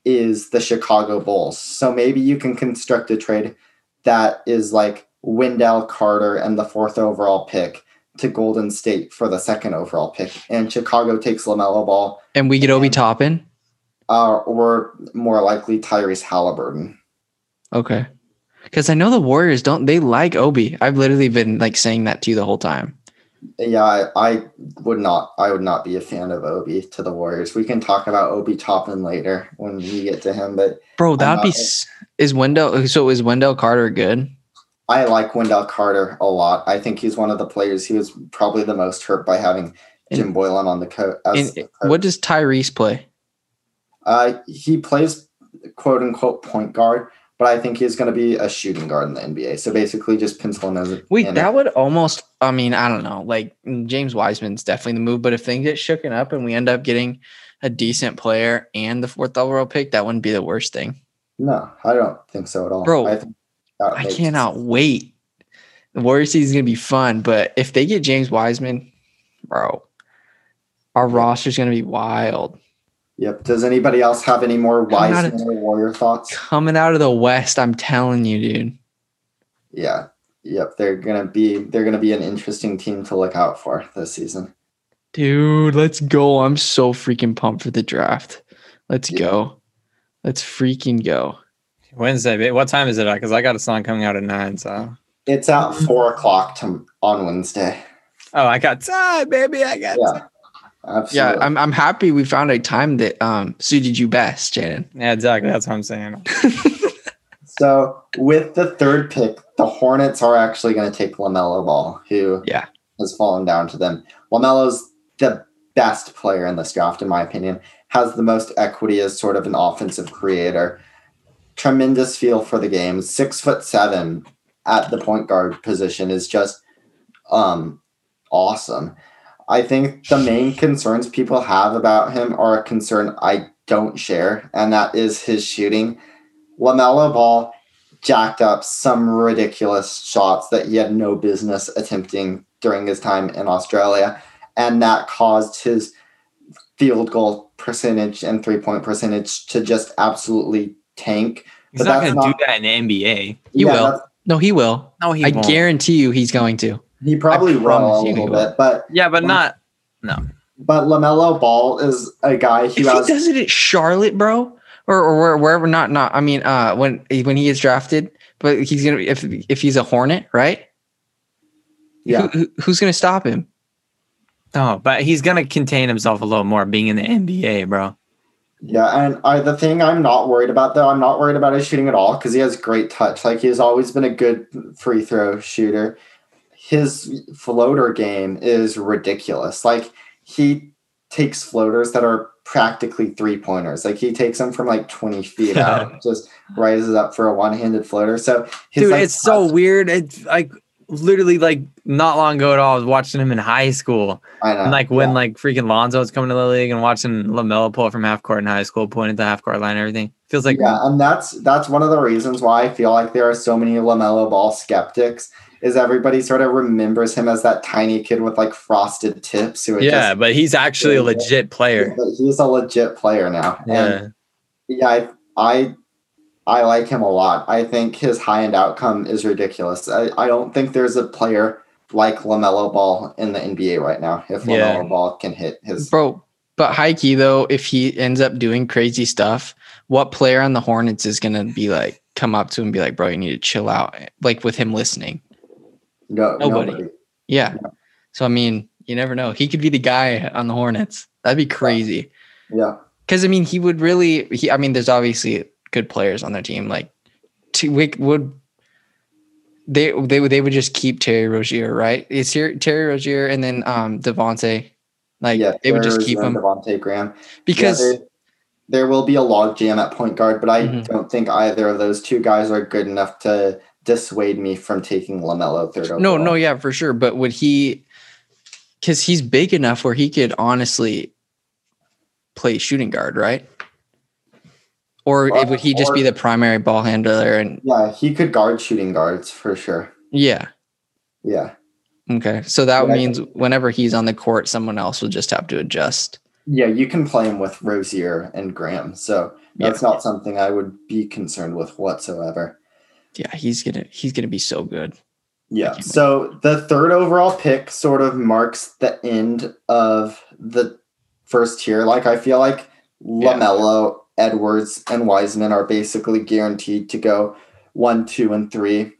is the Chicago Bulls. So maybe you can construct a trade that is like Wendell Carter and the fourth overall pick to Golden State for the second overall pick, and Chicago takes Lamelo Ball, and we get Obi Toppin. uh, or more likely Tyrese Halliburton. Okay. Because I know the Warriors don't they like Obi. I've literally been like saying that to you the whole time. Yeah, I, I would not. I would not be a fan of Obi to the Warriors. We can talk about Obi Toppin later when we get to him, but Bro, that'd be is Wendell so is Wendell Carter good? I like Wendell Carter a lot. I think he's one of the players. He was probably the most hurt by having Jim Boylen on the. And what does Tyrese play? Uh, he plays quote unquote point guard, but I think he's going to be a shooting guard in the NBA. So basically, just pencil him as a Wait, that would almost I mean, I don't know. Like James Wiseman's definitely the move, but if things get shooken up and we end up getting a decent player and the fourth overall pick, that wouldn't be the worst thing. No, I don't think so at all, Bro, I, think I cannot wait. The Warrior season is gonna be fun, but if they get James Wiseman, bro, our roster's gonna be wild. Yep. Does anybody else have any more wise out Wiseman or Warrior thoughts? Coming out of the West, I'm telling you, dude. Yeah. Yep. They're gonna be they're gonna be an interesting team to look out for this season. Dude, let's go. I'm so freaking pumped for the draft. Let's Yeah. go. Let's freaking go. Wednesday. What time is it at? Because I got a song coming out at nine. So. It's at four o'clock to, on Wednesday. Oh, I got time, baby. I got Yeah. time. Absolutely. Yeah, I'm I'm happy we found a time that um suited you best, Jaden. Yeah, exactly. That's what I'm saying. So with the third pick, the Hornets are actually going to take Lamelo Ball, who Yeah. has fallen down to them. Lamelo's the best player in this draft, in my opinion. Has the most equity as sort of an offensive creator. Tremendous feel for the game. Six foot seven at the point guard position is just um awesome. I think the main concerns people have about him are a concern I don't share, and that is his shooting. LaMelo Ball jacked up some ridiculous shots that he had no business attempting during his time in Australia, and that caused his field goal percentage and three point percentage to just absolutely tank. He's But not that's going to do that in the NBA. He will. No, he will. No, he I won't. guarantee you he's going to. He probably I will promise a little will. bit, but Yeah, but not. No. But Lamelo Ball is a guy If who he does it at Charlotte, bro, or, or where- wherever, not not. I mean, uh, when when he is drafted, but he's gonna if if he's a Hornet, right? yeah. Who, who- who's gonna stop him? Oh, but he's going to contain himself a little more being in the NBA, bro. Yeah, and I, the thing I'm not worried about though, I'm not worried about his shooting at all because he has great touch. Like he's always been a good free throw shooter. His floater game is ridiculous. Like he takes floaters that are practically three pointers. Like he takes them from like 20 feet out, just rises up for a one handed floater. So his, Dude, like, it's so weird. It's like literally like not long ago at all. I was watching him in high school. I know. And like when yeah. like freaking Lonzo was coming to the league and watching LaMelo pull from half court in high school, pointing at the half court line and everything. Feels like yeah, and that's that's one of the reasons why I feel like there are so many Lamelo Ball skeptics. Is everybody sort of remembers him as that tiny kid with like frosted tips who yeah, just, but he's actually a legit player. he's a legit player now. Yeah. And yeah, I, I I like him a lot. I think his high end outcome is ridiculous. I, I don't think there's a player like Lamelo Ball in the NBA right now. If Yeah. Lamelo Ball can hit his Bro, but Heike, though, if he ends up doing crazy stuff, what player on the Hornets is gonna be like come up to him and be like, bro, you need to chill out, like with him listening? No Nobody. nobody. Yeah. So I mean, you never know. He could be the guy on the Hornets. That'd be crazy. Yeah. Because I mean, he would really. He, I mean, there's obviously good players on their team. Like, to, would they they would they would just keep Terry Rozier, right? It's here Terry Rozier and then um Devonte'. Like yeah, they would just keep him Devonte' Graham. because Yeah, there, there will be a log jam at point guard, but I Mhm. don't think either of those two guys are good enough to dissuade me from taking Lamelo third no, overall. no, yeah, for sure. But would he? Because he's big enough where he could honestly play shooting guard, right? Or would he just be the primary ball handler? And Yeah, he could guard shooting guards for sure. yeah, Yeah. okay. So that means whenever he's on the court, someone else will just have to adjust. Yeah, you can play him with Rozier and Graham. So that's not something I would be concerned with whatsoever. Yeah, he's gonna he's gonna be so good. Yeah. can't So the third overall pick sort of marks the end of the first tier. Like I feel like Yeah. LaMelo, Edwards, and Wiseman are basically guaranteed to go one, two, and three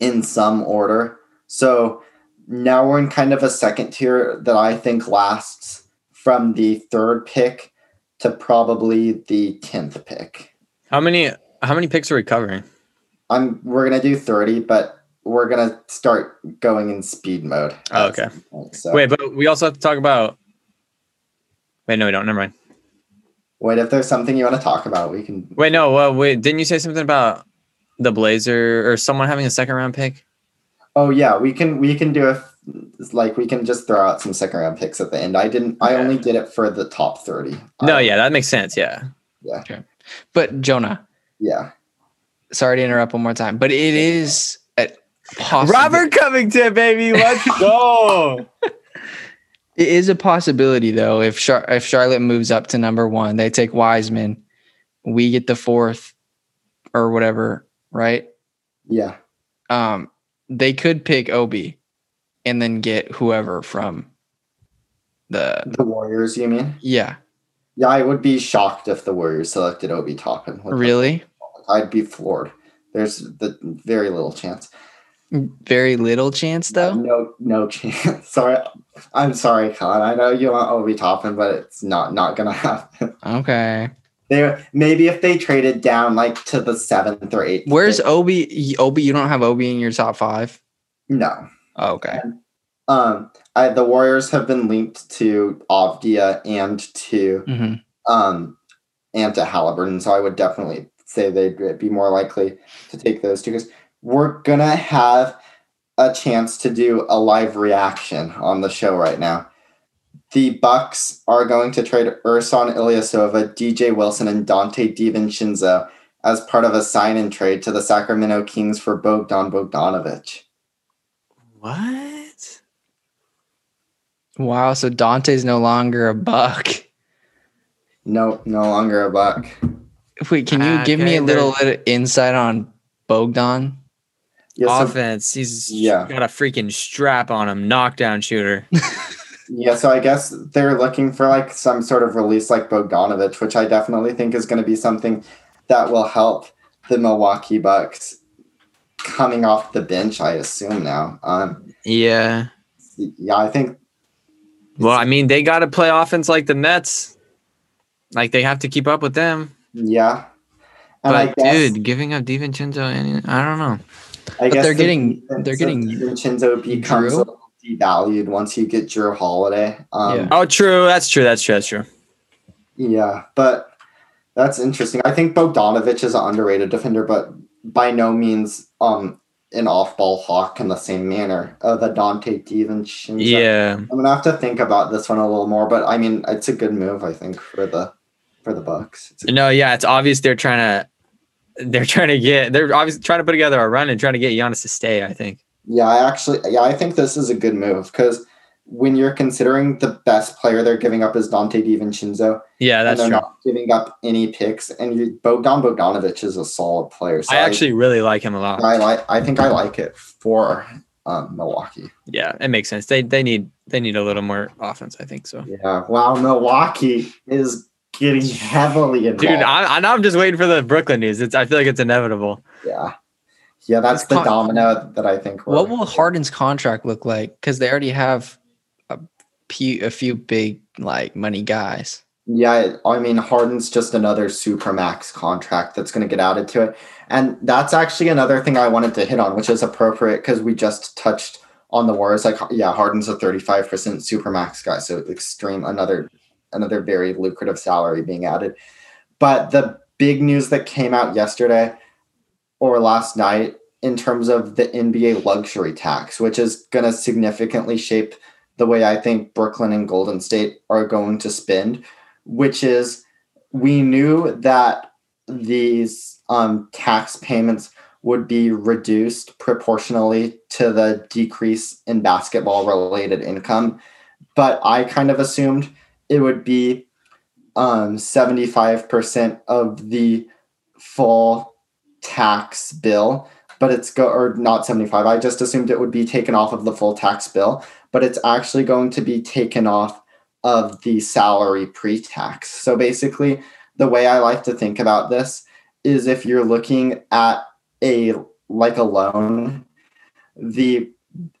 in some order. So now we're in kind of a second tier that I think lasts from the third pick to probably the tenth pick. how many how many picks are we covering? I'm we're gonna do 30, but we're gonna start going in speed mode. Oh, okay. point. So Wait, but we also have to talk about Wait, no, we don't. Never mind. wait, if there's something you want to talk about, we can Wait, no, well, wait, didn't you say something about the Blazer or someone having a second round pick? Oh yeah, we can we can do a like we can just throw out some second round picks at the end. I didn't I Yeah. only did it for the top 30. No, I- yeah, that makes sense. Yeah. Yeah. But Jonah, Yeah. Sorry to interrupt one more time, but it is a possible. Robert Covington, baby. Let's go. It is a possibility though. If Char- if Charlotte moves up to number one, they take Wiseman, we get the fourth or whatever, right? Yeah. Um, they could pick Obi, and then get whoever from the The Warriors, you mean? yeah. Yeah, I would be shocked if the Warriors selected Obi Toppin. Really, I'd be floored. There's the very little chance. very little chance though. No, no chance. sorry, I'm sorry, Colin. I know you want Obi Toppin, but it's not not gonna happen. Okay. They maybe if they traded down like to the seventh or eighth. Where's pick. Obi? Obi, you don't have Obi in your top five. no? Oh, okay. Um, I, the Warriors have been linked to Avdija and to hmm um and to Halliburton, so I would definitely say they'd be more likely to take those two because we're gonna have a chance to do a live reaction on the show right now. The Bucks are going to trade Ersan Ilyasova, DJ Wilson, and Donte DiVincenzo as part of a sign and trade to the Sacramento Kings for Bogdan Bogdanovich. What? Wow. So Donte's no longer a buck. No, no longer a buck. Wait, can you Ah, give me a little, little insight on Bogdan? Yeah, so Offense. He's Yeah. got a freaking strap on him, knockdown shooter. Yeah, so I guess they're looking for like some sort of release like Bogdanovich, which I definitely think is going to be something that will help the Milwaukee Bucks coming off the bench. I assume now. Um, yeah. yeah, I think Well, I mean, they got to play offense like the Nets. Like they have to keep up with them. Yeah. And I But guess, dude, giving up DiVincenzo, and I don't know. I But guess they're the getting- defense they're getting DiVincenzo becomes Jrue? a little devalued once you get Jrue Holiday. Um, Yeah. Oh, true. That's true. That's true. That's true. Yeah, but that's interesting. I think Bogdanovich is an underrated defender, but by no means um an off-ball hawk in the same manner of a Donte DiVincenzo. Yeah. I'm gonna have to think about this one a little more, but I mean, it's a good move. I think for the for the Bucks. A- No, yeah. It's obvious they're trying to. They're trying to get. They're obviously trying to put together a run and trying to get Giannis to stay. I think. yeah, I actually, yeah, I think this is a good move because when you're considering the best player they're giving up is Donte DiVincenzo, Yeah, and that's they're true. not giving up any picks, and you, Bogdan Bogdanovich is a solid player. So I actually really like him a lot. I like. I think I like it for um, Milwaukee. Yeah, it makes sense. They they need they need a little more offense. I think so. Yeah. Wow. Milwaukee is getting heavily involved. Dude, I, I know I'm just waiting for the Brooklyn news. It's I feel like it's inevitable. yeah. Yeah, that's This the con- domino that I think. What will Harden's contract look like? Because they already have a few, a few big like money guys. Yeah, I mean Harden's just another supermax contract that's going to get added to it, and that's actually another thing I wanted to hit on, which is appropriate because we just touched on the Warriors. Like, yeah, Harden's a thirty-five percent supermax guy, so extreme another another very lucrative salary being added. But the big news that came out yesterday or last night in terms of the NBA luxury tax, which is going to significantly shape the way I think Brooklyn and Golden State are going to spend, which is we knew that these um, tax payments would be reduced proportionally to the decrease in basketball related income. But I kind of assumed it would be um, 75% of the full tax bill, but it's go or not 75. I just assumed it would be taken off of the full tax bill, but it's actually going to be taken off of the salary pre-tax. So basically, the way I like to think about this is if you're looking at a like a loan, the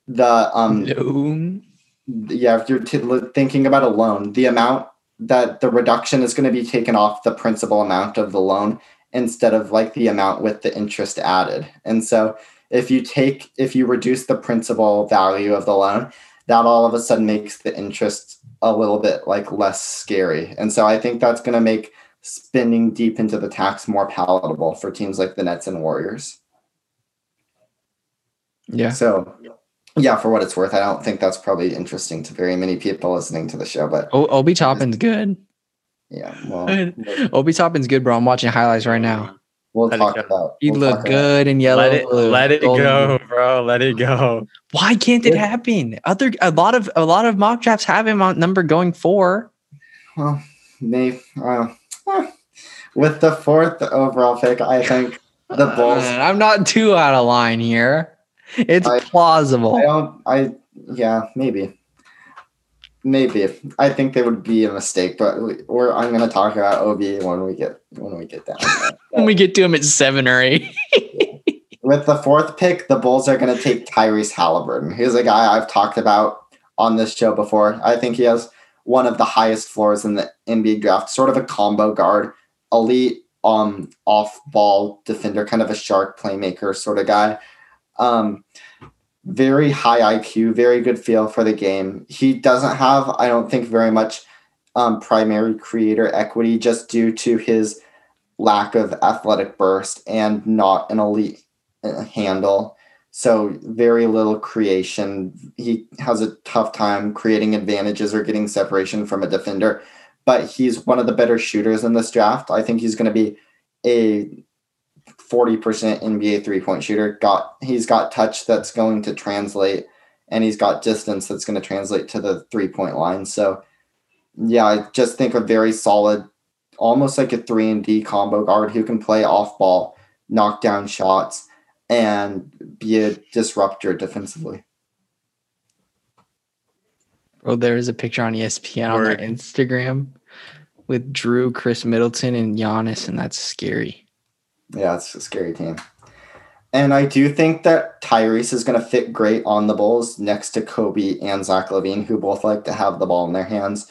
the um No. Yeah, if you're t- thinking about a loan, the amount that the reduction is going to be taken off the principal amount of the loan instead of like the amount with the interest added. And so if you take if you reduce the principal value of the loan, that all of a sudden makes the interest a little bit like less scary. And so I think that's going to make spending deep into the tax more palatable for teams like the Nets and Warriors. Yeah. So yeah, for what it's worth, I don't think that's probably interesting to very many people listening to the show, but O- Obi Toppin's good. yeah, well, Obi Toppin's good, bro. I'm watching highlights right now. we'll Let talk about. You we'll look talk about- good in yellow. let it blue, let it go, blue. bro. Let it go. Why can't it happen? Other a lot of a lot of mock drafts have him on number going four. Well, Nate, uh, eh. with the fourth overall pick, I think the Bulls. Uh, I'm not too out of line here. It's I- plausible. I don't. I yeah, maybe, maybe. I think they would be a mistake, but we- or I'm gonna talk about Obi when we get when we get down. when we get to him at seven or eight. With the fourth pick, the Bulls are going to take Tyrese Halliburton. He's a guy I've talked about on this show before. I think he has one of the highest floors in the NBA draft, sort of a combo guard, elite um off ball defender, kind of a shark playmaker sort of guy. Um very high IQ, very good feel for the game. He doesn't have, I don't think, very much um, primary creator equity just due to his lack of athletic burst and not an elite uh, handle. So very little creation. He has a tough time creating advantages or getting separation from a defender, but he's one of the better shooters in this draft. I think he's going to be a 40% NBA three-point shooter. Got he's got touch that's going to translate and he's got distance that's going to translate to the three-point line. So yeah, I just think a very solid almost like a 3 and D combo guard who can play off ball, knock down shots and be a disruptor defensively. Bro, there is a picture on ESPN on their Instagram with Jrue, Khris Middleton, and Giannis, and that's scary. Yeah, it's a scary team. And I do think that Tyrese is going to fit great on the Bulls next to Coby and Zach LaVine, who both like to have the ball in their hands.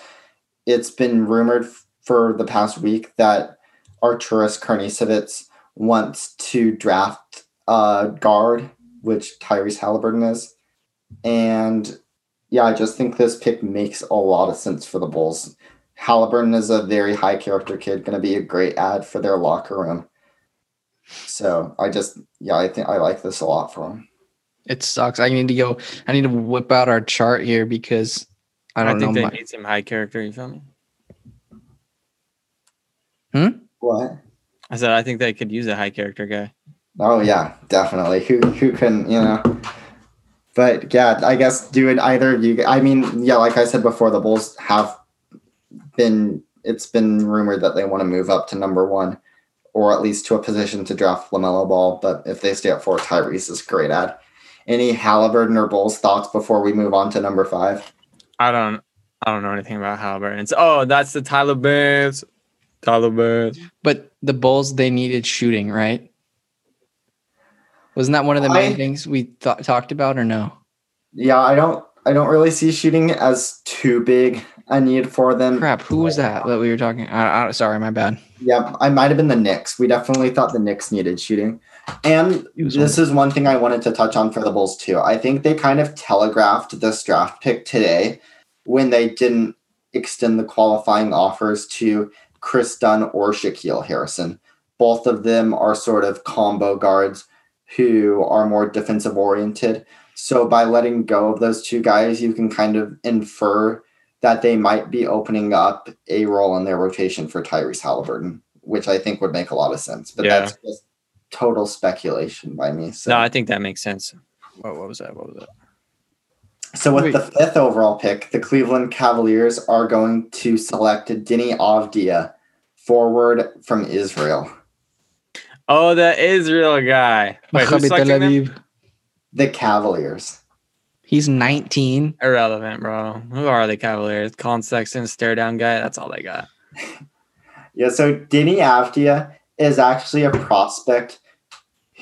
It's been rumored for the past week that Arturas Karnisovas wants to draft a guard, which Tyrese Halliburton is. And yeah, I just think this pick makes a lot of sense for the Bulls. Halliburton is a very high character kid, going to be a great ad for their locker room. So I just yeah, I think I like this a lot for him. It sucks. I need to go. I need to whip out our chart here because I I, don't think know. they My, need some high character. You feel me? Hmm. What? I said I think they could use a high character guy. Oh yeah, definitely. Who who can you know? But yeah, I guess do it either of you. I mean, yeah, like I said before, the Bulls have been. It's been rumored that they want to move up to number one, or at least to a position to draft Lamelo Ball. But if they stay at four, Tyrese is a great ad. Any Halliburton or Bulls thoughts before we move on to number five? I don't. I don't know anything about Halliburton. It's, oh, that's the Tyler Bands. Tyler Bands. but the Bulls they needed shooting, right? Wasn't that one of the main I- things we th- talked about, or no? Yeah, I don't. I don't really see shooting as too big a need for them. Crap, who was that that we were talking? I, I, sorry, my bad. Yeah, I might have been the Knicks. We definitely thought the Knicks needed shooting. And this is one thing I wanted to touch on for the Bulls too. I think they kind of telegraphed this draft pick today when they didn't extend the qualifying offers to Kris Dunn or Shaquille Harrison. Both of them are sort of combo guards who are more defensive oriented. So by letting go of those two guys, you can kind of infer that they might be opening up a role in their rotation for Tyrese Halliburton, which I think would make a lot of sense. But Yeah. that's just total speculation by me. So, No, I think that makes sense. What, what was that? What was that? so with Wait. the fifth overall pick, the Cleveland Cavaliers are going to select Deni Avdija, forward from Israel. Oh, the Israel guy. Wait, who's Tel selecting them? The Cavaliers. He's 19. Irrelevant, bro. Who are the Cavaliers? Collin Sexton, stare down guy. That's all they got. Yeah, so Deni Avdija is actually a prospect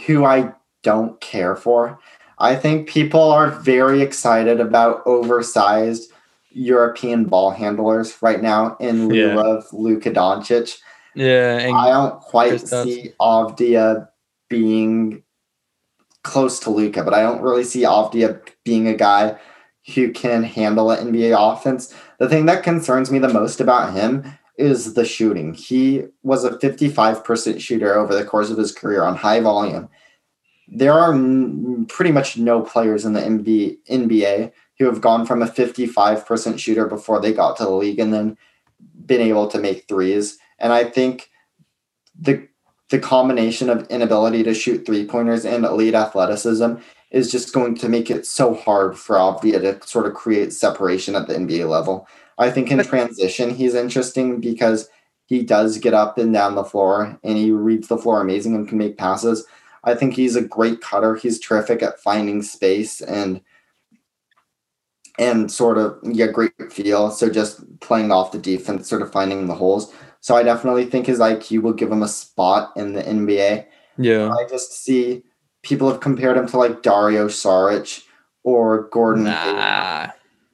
who I don't care for. I think people are very excited about oversized European ball handlers right now in lieu Yeah. of Luka Doncic. Yeah, and I don't quite see Avdija being close to Luka, but I don't really see Avdija being a guy who can handle an NBA offense. The thing that concerns me the most about him is the shooting. He was a 55% shooter over the course of his career on high volume. There are n- pretty much no players in the NBA, NBA who have gone from a 55% shooter before they got to the league and then been able to make threes. And I think the the combination of inability to shoot three pointers and elite athleticism is just going to make it so hard for Avdija to sort of create separation at the NBA level. I think in transition, he's interesting because he does get up and down the floor and he reads the floor amazing and can make passes. I think he's a great cutter. He's terrific at finding space and and sort of yeah, great feel. So just playing off the defense, sort of finding the holes. So I definitely think his IQ will give him a spot in the NBA. Yeah. I just see people have compared him to like Dario Saric or Gordon Nah.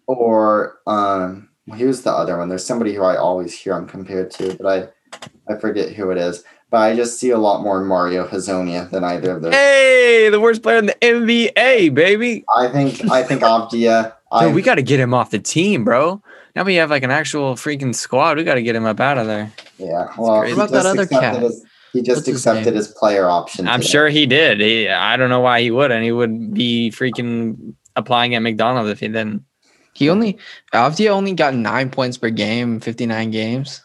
or um who's the other one? There's somebody who I always hear him compared to, but I I forget who it is. But I just see a lot more Mario Hezonja than either of those. Hey, the worst player in the NBA, baby. I think I think Avdija. I Dude, we got to get him off the team, bro. Now we have like an actual freaking squad. We got to get him up out of there. yeah. Well, he What about that just other accepted cat? his- he just What's accepted name? his player option. I'm today. sure he did. He, I don't know why he wouldn't. He would be freaking applying at McDonald's if he didn't. He only Avdija only got nine points per game, in 59 games.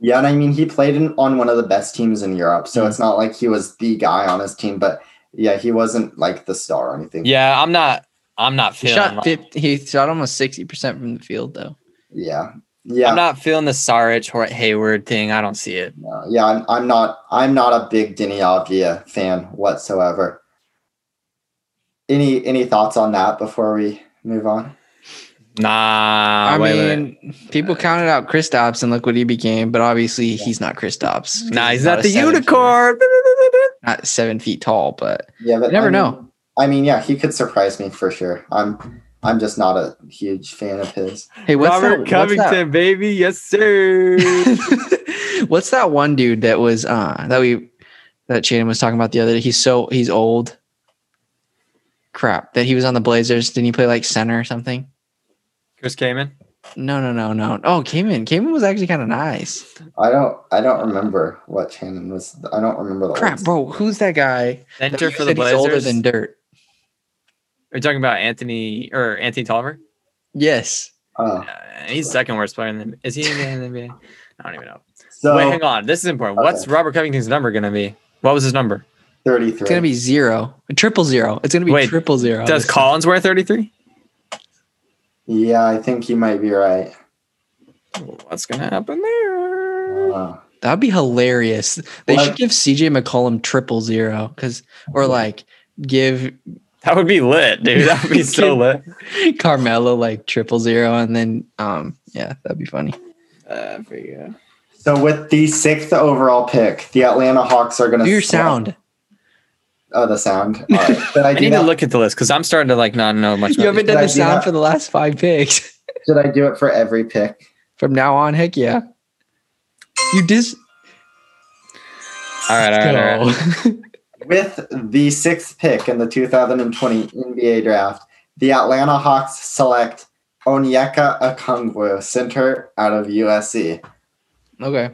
Yeah, and I mean he played in, on one of the best teams in Europe, so Mm. it's not like he was the guy on his team. But yeah, he wasn't like the star or anything. Yeah, I'm not. I'm not He feeling. shot like- 50, he shot almost 60% from the field though. Yeah, yeah, I'm not feeling the Saric or Hayward thing. I don't see it. no, yeah. I'm, I'm not. I'm not a big Deni Avdija fan whatsoever. Any any thoughts on that before we move on? Nah. I wait, wait. mean, people counted out Kristaps and look what he became, but obviously he's not Kristaps. Nah, he's not a the unicorn. Not seven feet tall, but Yeah, but You never I mean- know. I mean, yeah, he could surprise me for sure. I'm I'm just not a huge fan of his. hey, what's Robert that, what's that- Covington, baby. Yes, sir. What's that one dude that was uh that we that Shannon was talking about the other day? He's so he's old. Crap. That he was on the Blazers. Didn't he play like center or something? Chris Kaman. No, no, no, no. Oh, Kaman. Kaman was actually kind of nice. I don't I don't remember what Shannon was. I don't remember the Crap, old- bro. Who's that guy? Center you for the said he's older than dirt. Are you talking about Anthony or Anthony Tolliver? Yes. Oh, Uh, he's second worst player in the. Is he in the NBA? I don't even know. so Wait, hang on. This is important. What's Okay. Robert Covington's number gonna be? What was his number? thirty three. It's gonna be zero. Triple zero. It's gonna be Wait, triple zero. Does This- Collins wear 33? Yeah, I think you might be right. What's gonna happen there? Uh, That'd be hilarious. They Well, should give CJ McCollum triple zero. Cause or like give That would be lit, dude. That would be so lit. Carmelo like triple zero and then um yeah, that'd be funny. Uh, for you. so with the sixth overall pick, the Atlanta Hawks are going to Do your sound. Oh, the sound. All right. Did I I do need to look at the list because I'm starting to like not know much. You haven't done the Did I do sound that? for the last five picks. Should I do it for every pick? From now on, heck yeah. You dis. All right, all right, all right. With the sixth pick in the 2020 NBA draft, the Atlanta Hawks select Onyeka Okongwu, center out of USC. okay.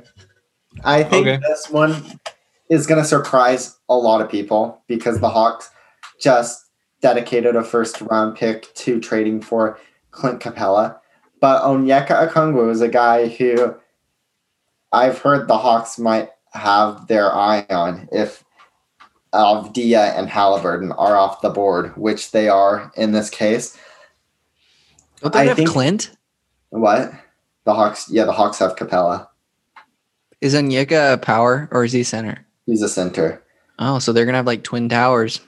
I think Okay. this one is going to surprise a lot of people because the Hawks just dedicated a first round pick to trading for Clint Capela. But Onyeka Okongwu is a guy who I've heard the Hawks might have their eye on if Avdija and Halliburton are off the board, which they are in this case. Don't they I have think- Clint? What? The Hawks, yeah, the Hawks have Capela. Is Onyeka a power or is he center? He's a center. Oh, so they're gonna have like twin towers.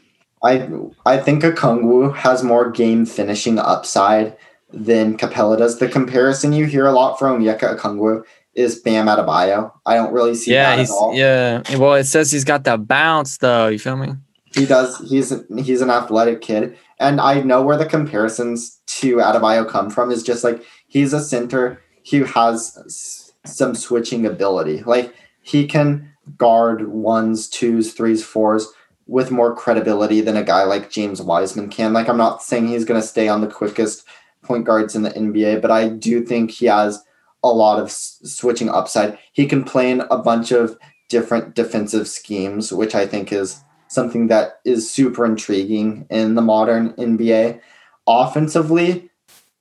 I I think Okongwu has more game finishing upside than Capela does. The comparison you hear a lot from Yeka Okongwu is Bam Adebayo. I don't really see Yeah, that he's at all. yeah. Well, it says he's got that bounce though. You feel me? He does. He's he's an athletic kid, and I know where the comparisons to Adebayo come from. Is just like he's a center who has s- some switching ability. Like he can guard ones, twos, threes, fours with more credibility than a guy like James Wiseman can. Like I'm not saying he's going to stay on the quickest point guards in the NBA, but I do think he has a lot of s- switching upside. He can play in a bunch of different defensive schemes, which I think is something that is super intriguing in the modern NBA. Offensively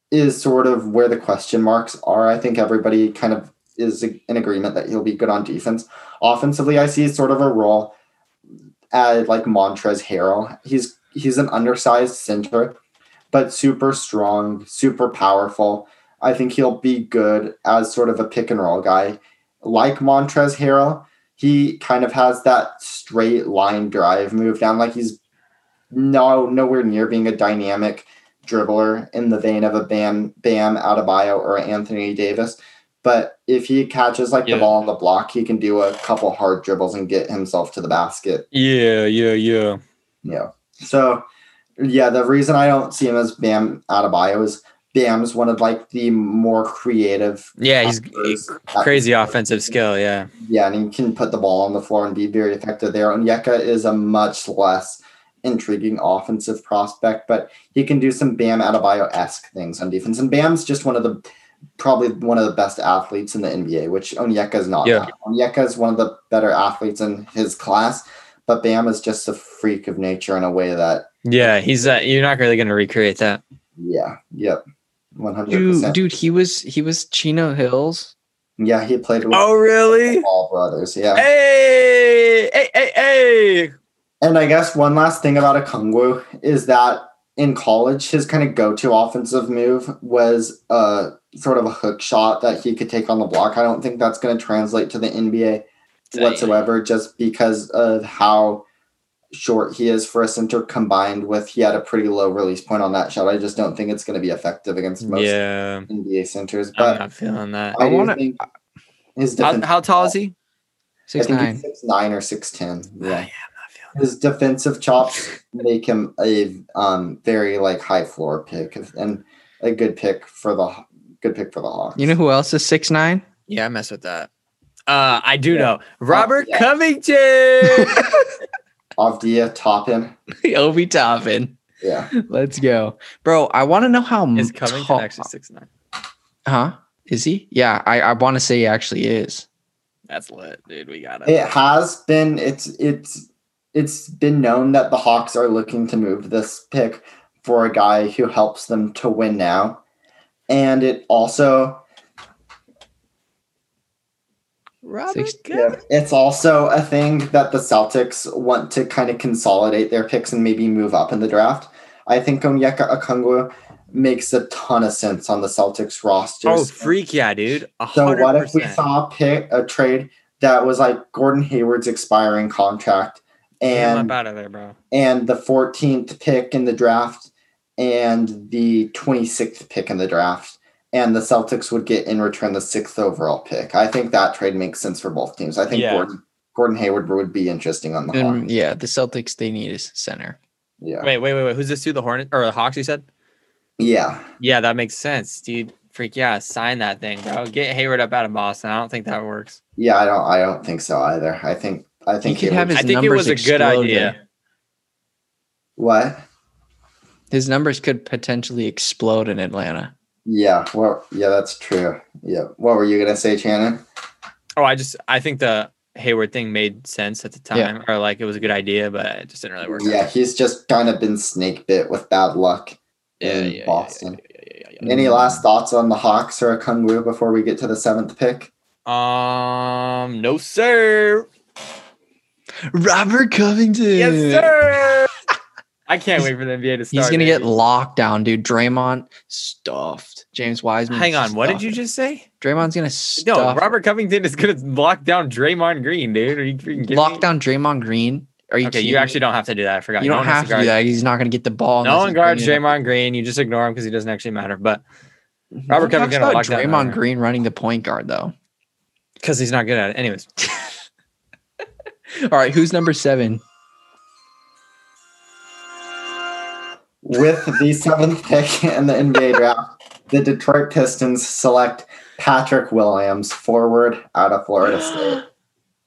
is sort of where the question marks are. I think everybody kind of is in agreement that he'll be good on defense. Offensively, I see sort of a role at like Montrezl Harrell. He's he's an undersized center, but super strong, super powerful. I think he'll be good as sort of a pick and roll guy. Like Montrezl Harrell, he kind of has that straight line drive move down. Like he's no nowhere near being a dynamic dribbler in the vein of a Bam Bam Adebayo or Anthony Davis. But if he catches like Yeah. the ball on the block, he can do a couple hard dribbles and get himself to the basket. Yeah, yeah, yeah. Yeah. So yeah, the reason I don't see him as Bam Adebayo is Bam's one of like the more creative. Yeah, he's he's crazy offensive skill. Yeah. Yeah, and he can put the ball on the floor and be very effective there. Onyeka is a much less intriguing offensive prospect, but he can do some Bam Adebayo esque things on defense. And Bam's just one of the probably one of the best athletes in the NBA, which Onyeka is not. Yeah. Onyeka is one of the better athletes in his class, but Bam is just a freak of nature in a way that Yeah, he's uh, you're not really gonna recreate that. yeah, yep. One hundred Dude, percent. dude, he was he was Chino Hills. Yeah, he played with Oh really? all brothers. Yeah. Hey, hey, hey, hey. And I guess one last thing about Okongwu is that in college, his kind of go-to offensive move was uh, sort of a hook shot that he could take on the block. I don't think that's going to translate to the NBA whatsoever, just because of how short he is for a center, combined with he had a pretty low release point on that shot. I just don't think it's going to be effective against most Yeah, NBA centers. I'm But not feeling that. I, I do wanna- his How, defense. how tall is he? Six I think nine. he's six nine or six ten. Yeah, Yeah. I'm not feeling. his defensive chops make him a um very like high floor pick and a good pick for the good pick for the Hawks. You know who else is six nine? Yeah, I mess with that. Uh, I do Yeah. know Robert yeah. Covington. Avdija uh, Toppin. Obi Toppin. Yeah. Let's go, bro. I want to know how is m- Covington tall- actually six nine? Huh? Is he? Yeah, I I want to say he actually is. That's lit, dude. We got It it. has been it's it's it's been known that the Hawks are looking to move this pick for a guy who helps them to win now. And it also Robert Six- Covington. Yeah, it's also a thing that the Celtics want to kind of consolidate their picks and maybe move up in the draft. I think Onyeka Okongwu makes a ton of sense on the Celtics roster. Oh, freak yeah, dude. A So what if we saw a pick a trade that was like Gordon Hayward's expiring contract Get him and up out of there, bro. and the 14th pick in the draft and the 26th pick in the draft and the Celtics would get in return the 6th overall pick. I think that trade makes sense for both teams. I think Yeah. Gordon Gordon Hayward would be interesting on the Hawks. Yeah, the Celtics they need a center. Yeah. Wait, wait, wait, wait. Who's this to The Hornets or the Hawks? You said? Yeah. Yeah, that makes sense, dude. Freak yeah, sign that thing, bro. Get Hayward up out of Boston. I don't think that works. Yeah, I don't I don't think so either. I think I think could have Hayward- his I think it was a good idea. what? His numbers could potentially explode in Atlanta. Yeah, well yeah, that's true. Yeah. What were you gonna say, Shannon? Oh, I just I think the Hayward thing made sense at the time, Yeah. or like it was a good idea, but it just didn't really work. Yeah, he's just kind of been snake bit with bad luck. yeah, in yeah, yeah, Boston. Yeah, yeah, yeah, yeah, Any last thoughts on the Hawks or Kungwu before we get to the seventh pick? Um, no sir. Robert Covington. Yes, sir. I can't wait for the NBA to start. He's gonna get locked down, dude. Draymond stuffed. James Wiseman. Hang on, what did you just say? Draymond's gonna No. Robert Covington is gonna lock down Draymond Green, dude. Are you freaking lock me? down Draymond Green. Are you Okay, you actually me? don't have to do that. I forgot. You don't No have to do that. He's not gonna get the ball. No one guards it up. Draymond Green. You just ignore him because he doesn't actually matter. But No Robert talks Covington about lock Draymond. Green running the point guard though. because he's not good at it. Anyways, All right, who's number seven? With the seventh pick in the NBA draft, the Detroit Pistons select Patrick Williams, forward out of Florida State.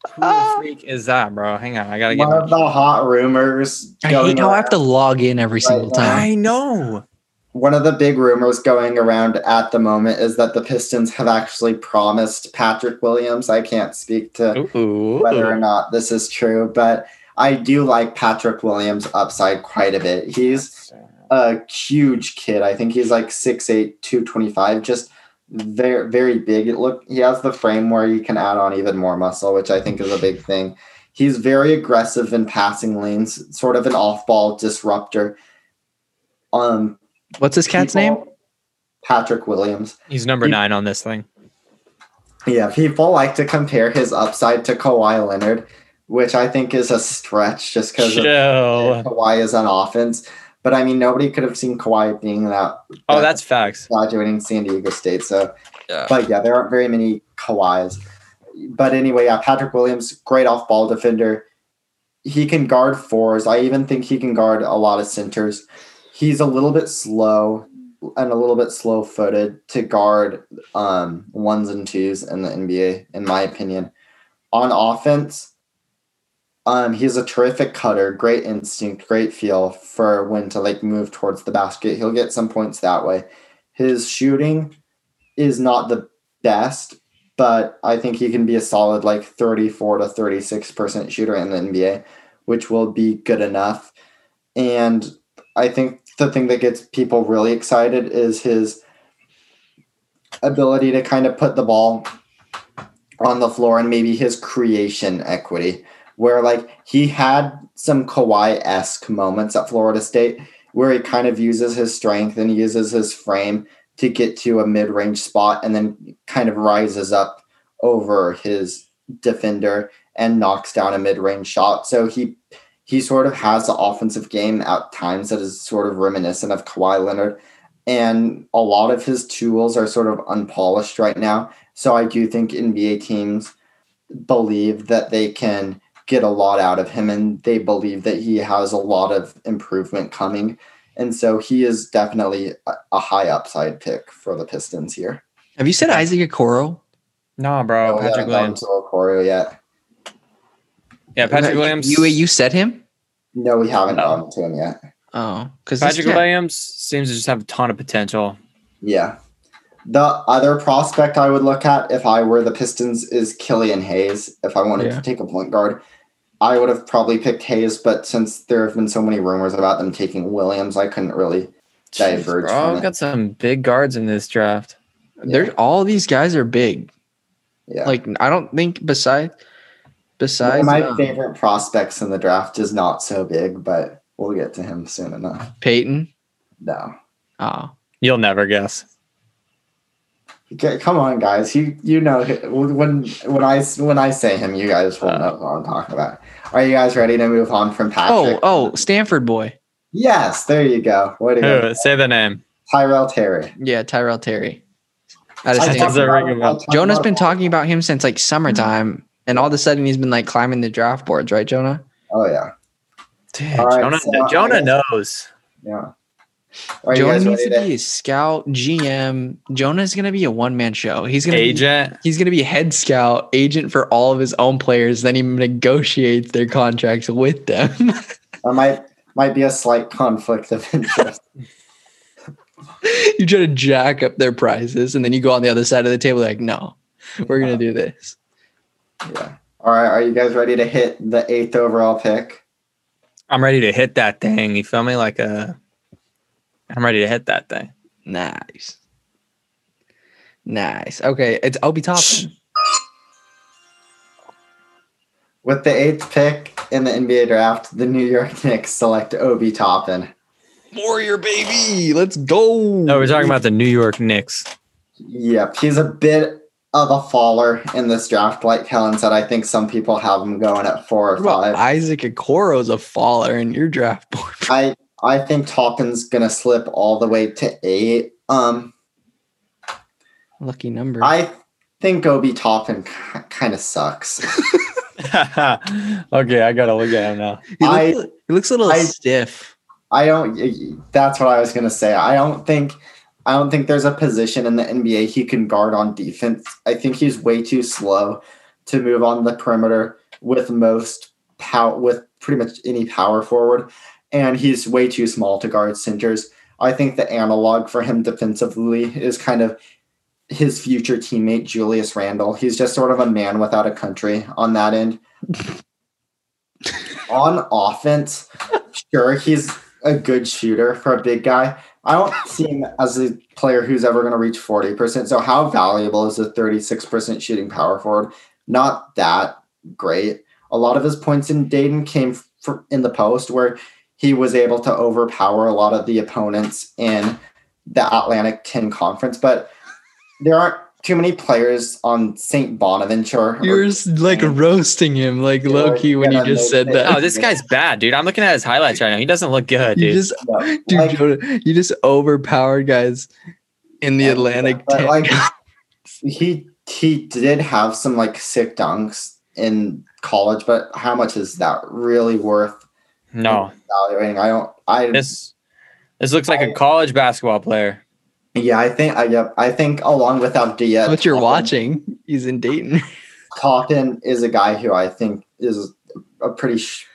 who the ah. freak is that, bro? Hang on, I gotta get. One of the hot rumors. I going hate how I have to log in every single now. time. I know. One of the big rumors going around at the moment is that the Pistons have actually promised Patrick Williams. I can't speak to Ooh. whether or not this is true, but I do like Patrick Williams' upside quite a bit. He's a huge kid. I think he's like 6'8, 225, just very very big. It look he has the frame where you can add on even more muscle, which I think is a big thing. He's very aggressive in passing lanes, sort of an off-ball disruptor. Um, What's his cat's name? Patrick Williams. He's number He- nine on this thing. Yeah, people like to compare his upside to Kawhi Leonard, which I think is a stretch just because Chill. Kawhi is on offense. But I mean, nobody could have seen Kawhi being that Oh, that's facts. graduating San Diego State. So, Yeah. but yeah, there aren't very many Kawhis. But anyway, yeah, Patrick Williams, great off ball defender. He can guard fours. I even think he can guard a lot of centers. He's a little bit slow and a little bit slow footed to guard um, ones and twos in the NBA, in my opinion. On offense, um, he's a terrific cutter, great instinct, great feel for when to like move towards the basket. He'll get some points that way. His shooting is not the best, but I think he can be a solid like 34 to 36% shooter in the NBA, which will be good enough. And I think the thing that gets people really excited is his ability to kind of put the ball on the floor and maybe his creation equity, where like he had some Kawhi esque moments at Florida State where he kind of uses his strength and uses his frame to get to a mid range spot and then kind of rises up over his defender and knocks down a mid range shot. So he he sort of has the offensive game at times that is sort of reminiscent of Kawhi Leonard. And a lot of his tools are sort of unpolished right now. So I do think NBA teams believe that they can get a lot out of him and they believe that he has a lot of improvement coming. And so he is definitely a, a high upside pick for the Pistons here. Have you said Isaac Okoro? No, bro. Oh, we Patrick Williams. to Okoro yet. Yeah, Patrick Williams. You you said him? No, we haven't No. gotten to him yet. Oh, because Patrick Williams seems to just have a ton of potential. Yeah. The other prospect I would look at if I were the Pistons is Killian Hayes. If I wanted Yeah. to take a point guard, I would have probably picked Hayes, but since there have been so many rumors about them taking Williams, I couldn't really diverge Bro, from I've it. got some big guards in this draft. They're all these guys are big. Yeah. Like I don't think beside One besides of my um, favorite prospects in the draft is not so big, but we'll get to him soon enough. Peyton. No. Oh, You'll never guess. Okay, come on, guys. You you know when when I when I say him, you guys will Uh. know what I'm talking about. Are you guys ready to move on from oh, Patrick? oh, oh, Stanford boy. Yes, there you go. Way to go. Who? Say the name. Tyrell Terry. Yeah, Tyrell Terry. Out of I Stanford. talked about- ring a bell. I talked been talking about him since like summertime, and all of a sudden he's been like climbing the draft boards, right, Jonah? Oh yeah, Dude, All right, Jonah, so Jonah knows. yeah. Are Jonah needs to to? be a scout, GM. Jonah's gonna be a one man show. He's gonna Be, Agent. he's gonna be head scout, agent for all of his own players. Then he negotiates their contracts with them. There might might be a slight conflict of interest. you try to jack up their prices, and then you go on the other side of the table like, no, we're gonna do this. yeah. All right. Are you guys ready to hit the eighth overall pick? I'm ready to hit that thing. You feel me? Like a. I'm ready to hit that thing. Nice. Nice. Okay, it's Obi Toppin. With the eighth pick in the NBA draft, the New York Knicks select Obi Toppin. Warrior baby. Let's go. No, we're talking about the New York Knicks. Yep, he's a bit of a faller in this draft. Like Helen said, I think some people have him going at four or What about five. Isaac Okoro's a faller in your draft board. I I think Toppin's gonna slip all the way to eight. Um, Lucky number. I think Obi Toppin kind of sucks. okay, I gotta look at him now. he, looks, I- he looks a little I- stiff. I don't. That's what I was gonna say. I don't think. I don't think there's a position in the NBA he can guard on defense. I think he's way too slow to move on the perimeter with most power with pretty much any power forward, and he's way too small to guard centers. I think the analog for him defensively is kind of his future teammate Julius Randle. He's just sort of a man without a country on that end. on offense, sure he's a good shooter for a big guy. I don't see him as a player who's ever going to reach 40%. So, how valuable is a 36% shooting power forward? Not that great. A lot of his points in Dayton came in the post where he was able to overpower a lot of the opponents in the Atlantic 10 conference. But there aren't too many players on St. Bonaventure. You're just, like roasting him, like Yeah, low key when you just said that. Oh, this guy's bad, dude. I'm looking at his highlights right now. He doesn't look good, dude. you just, No, dude, like- Jonah, you just overpowered guys in the Yeah, Atlantic. but, 10. like he he did have some like sick dunks in college, but how much is that really worth no, evaluating? I don't. I this this looks like a college basketball player. yeah. I think I yep. I think along with Avdija, what you're Toppin- watching, he's in Dayton. Toppin is a guy who I think is a pretty sh-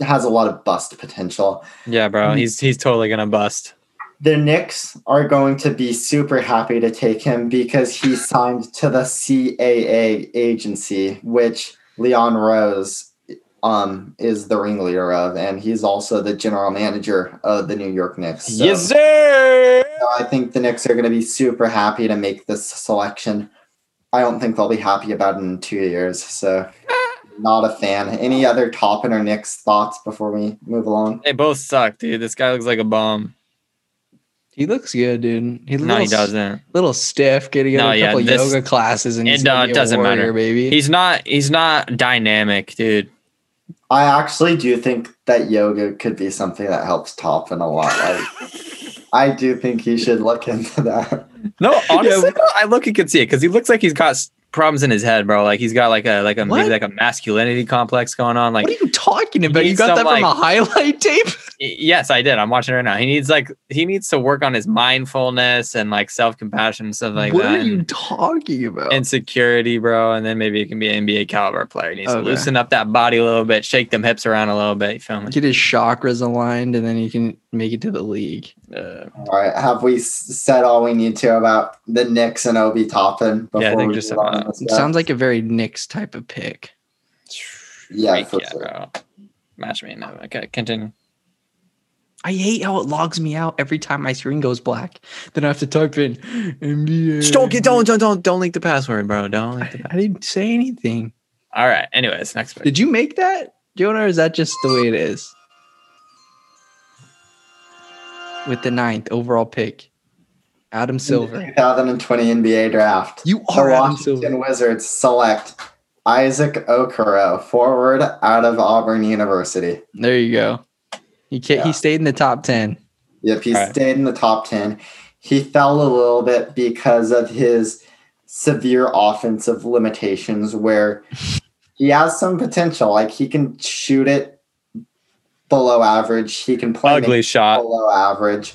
has a lot of bust potential. Yeah, bro. He's he's totally gonna bust. The Knicks are going to be super happy to take him because he signed to the CAA agency, which Leon Rose um, is the ringleader of, and he's also the general manager of the New York Knicks. So, yes, sir. so I think the Knicks are going to be super happy to make this selection. I don't think they'll be happy about it in two years. So, not a fan. Any other Toppin or Knicks thoughts before we move along? They both suck, dude. This guy looks like a bum. He looks good, dude. He's a No, he doesn't. little stiff. Getting No, a yeah, couple this- yoga classes, and he's it, gonna uh, be a doesn't matter. baby. He's not. He's not dynamic, dude. I actually do think that yoga could be something that helps Toppin a lot. Like, I do think he should look into that. No, honestly, bro, I look. He can see it because he looks like he's got s- problems in his head, bro. Like he's got like a like a What? maybe like a masculinity complex going on. Like what are you talking about? You got some, that from like- a highlight tape? Yes, I did. I'm watching it right now. He needs like he needs to work on his mindfulness and like self compassion and stuff like what that. are you talking about? Insecurity, bro, and then maybe it can be an NBA caliber player. He needs Okay. to loosen up that body a little bit, shake them hips around a little bit. You feel me? Get his chakras aligned, and then he can make it to the league. Uh, All right, have we said all we need to about the Knicks and Obi Toppin? Yeah, I think we just move on about- to this It sounds like a very Knicks type of pick. Yeah, freak for yeah, sure. bro. Match me now. Okay, continue. I hate how it logs me out every time my screen goes black. Then I have to type in NBA. Just don't get don't don't don't don't leak the password, bro. Don't leak the I, I didn't say anything. All right. Anyways, next pick. Did you make that, Jonah, or is that just the way it is? With the ninth overall pick, Adam Silver. 2020 NBA draft. You The are Adam Washington Silver. Wizards select Isaac Okoro, forward out of Auburn University. There you go. He ca- Yeah. he stayed in the top ten. Yep, he All right. stayed in the top 10. He fell a little bit because of his severe offensive limitations, where he has some potential. Like he can shoot it below average, he can play Ugly shot. below average,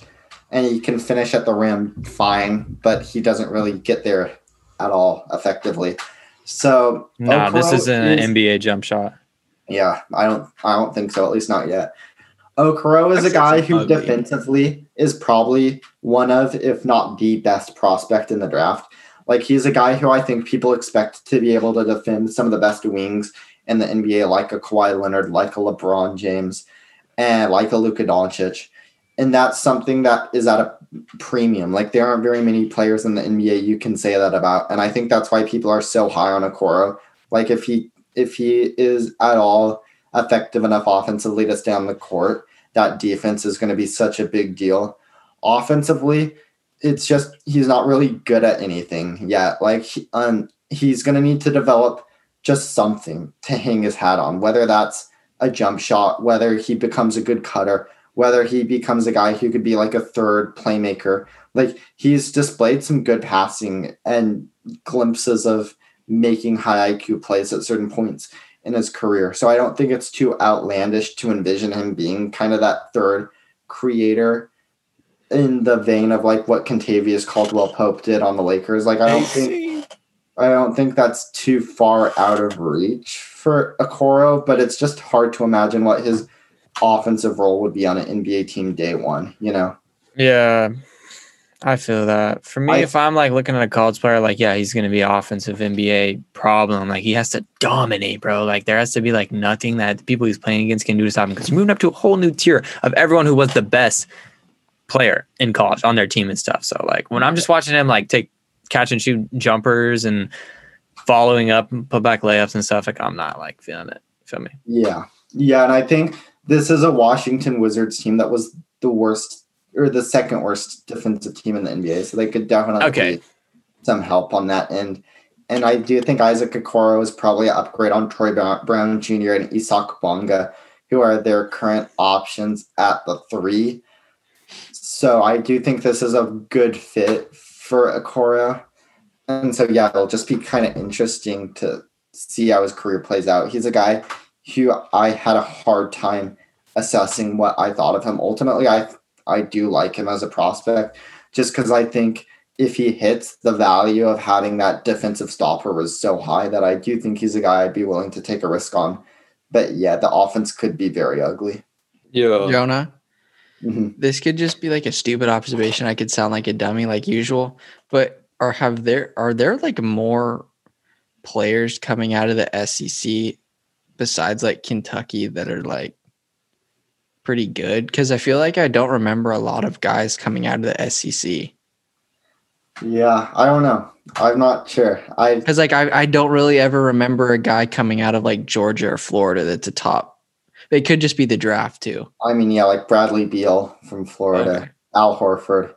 and he can finish at the rim fine, but he doesn't really get there at all effectively. So Nah, this isn't an is- NBA jump shot. yeah, I don't I don't think so, at least not yet. Okoro is a guy who ugly. defensively is probably one of, if not the best prospect in the draft. Like he's a guy who I think people expect to be able to defend some of the best wings in the NBA, like a Kawhi Leonard, like a LeBron James, and like a Luka Doncic. And that's something that is at a premium. Like there aren't very many players in the NBA you can say that about. And I think that's why people are so high on Okoro. Like if he if he is at all effective enough offensively to stay on the court, that defense is going to be such a big deal. Offensively, it's just he's not really good at anything yet. Like um, he's going to need to develop just something to hang his hat on, whether that's a jump shot, whether he becomes a good cutter, whether he becomes a guy who could be like a third playmaker. Like he's displayed some good passing and glimpses of making high IQ plays at certain points in his career. So I don't think it's too outlandish to envision him being kind of that third creator in the vein of like what Kentavious Caldwell Pope did on the Lakers. Like I don't think I don't think that's too far out of reach for Okoro, but it's just hard to imagine what his offensive role would be on an NBA team day one, you know. Yeah, I feel that. For me, I- if I'm like looking at a college player, like yeah, he's gonna be offensive NBA problem. Like he has to dominate, bro. Like there has to be like nothing that the people he's playing against can do to stop him. Because you're moving up to a whole new tier of everyone who was the best player in college on their team and stuff. So like when I'm just watching him like take catch and shoot jumpers and following up and put back layups and stuff, like I'm not like feeling it. Feel me? Yeah. Yeah. And I think this is a Washington Wizards team that was the worst or the second worst defensive team in the NBA. So they could definitely Okay. some help on that end. And I do think Isaac Okoro is probably an upgrade on Troy Brown Brown Jr. and Isaac Bonga, who are their current options at the three. So I do think this is a good fit for Okoro. And so yeah, it'll just be kind of interesting to see how his career plays out. He's a guy who I had a hard time assessing what I thought of him. Ultimately, I I do like him as a prospect, just because I think if he hits, the value of having that defensive stopper was so high that I do think he's a guy I'd be willing to take a risk on. But yeah, the offense could be very ugly. Yeah. Jonah, Mhm. this could just be like a stupid observation. I could sound like a dummy like usual, but are have there are there like more players coming out of the SEC besides like Kentucky that are like pretty good? Because I feel like I don't remember a lot of guys coming out of the SEC. Yeah, I don't know. I'm not sure. I Because like I, I don't really ever remember a guy coming out of like Georgia or Florida that's a top. It could just be the draft too. I mean, yeah, like Bradley Beal from Florida, Okay. Al Horford,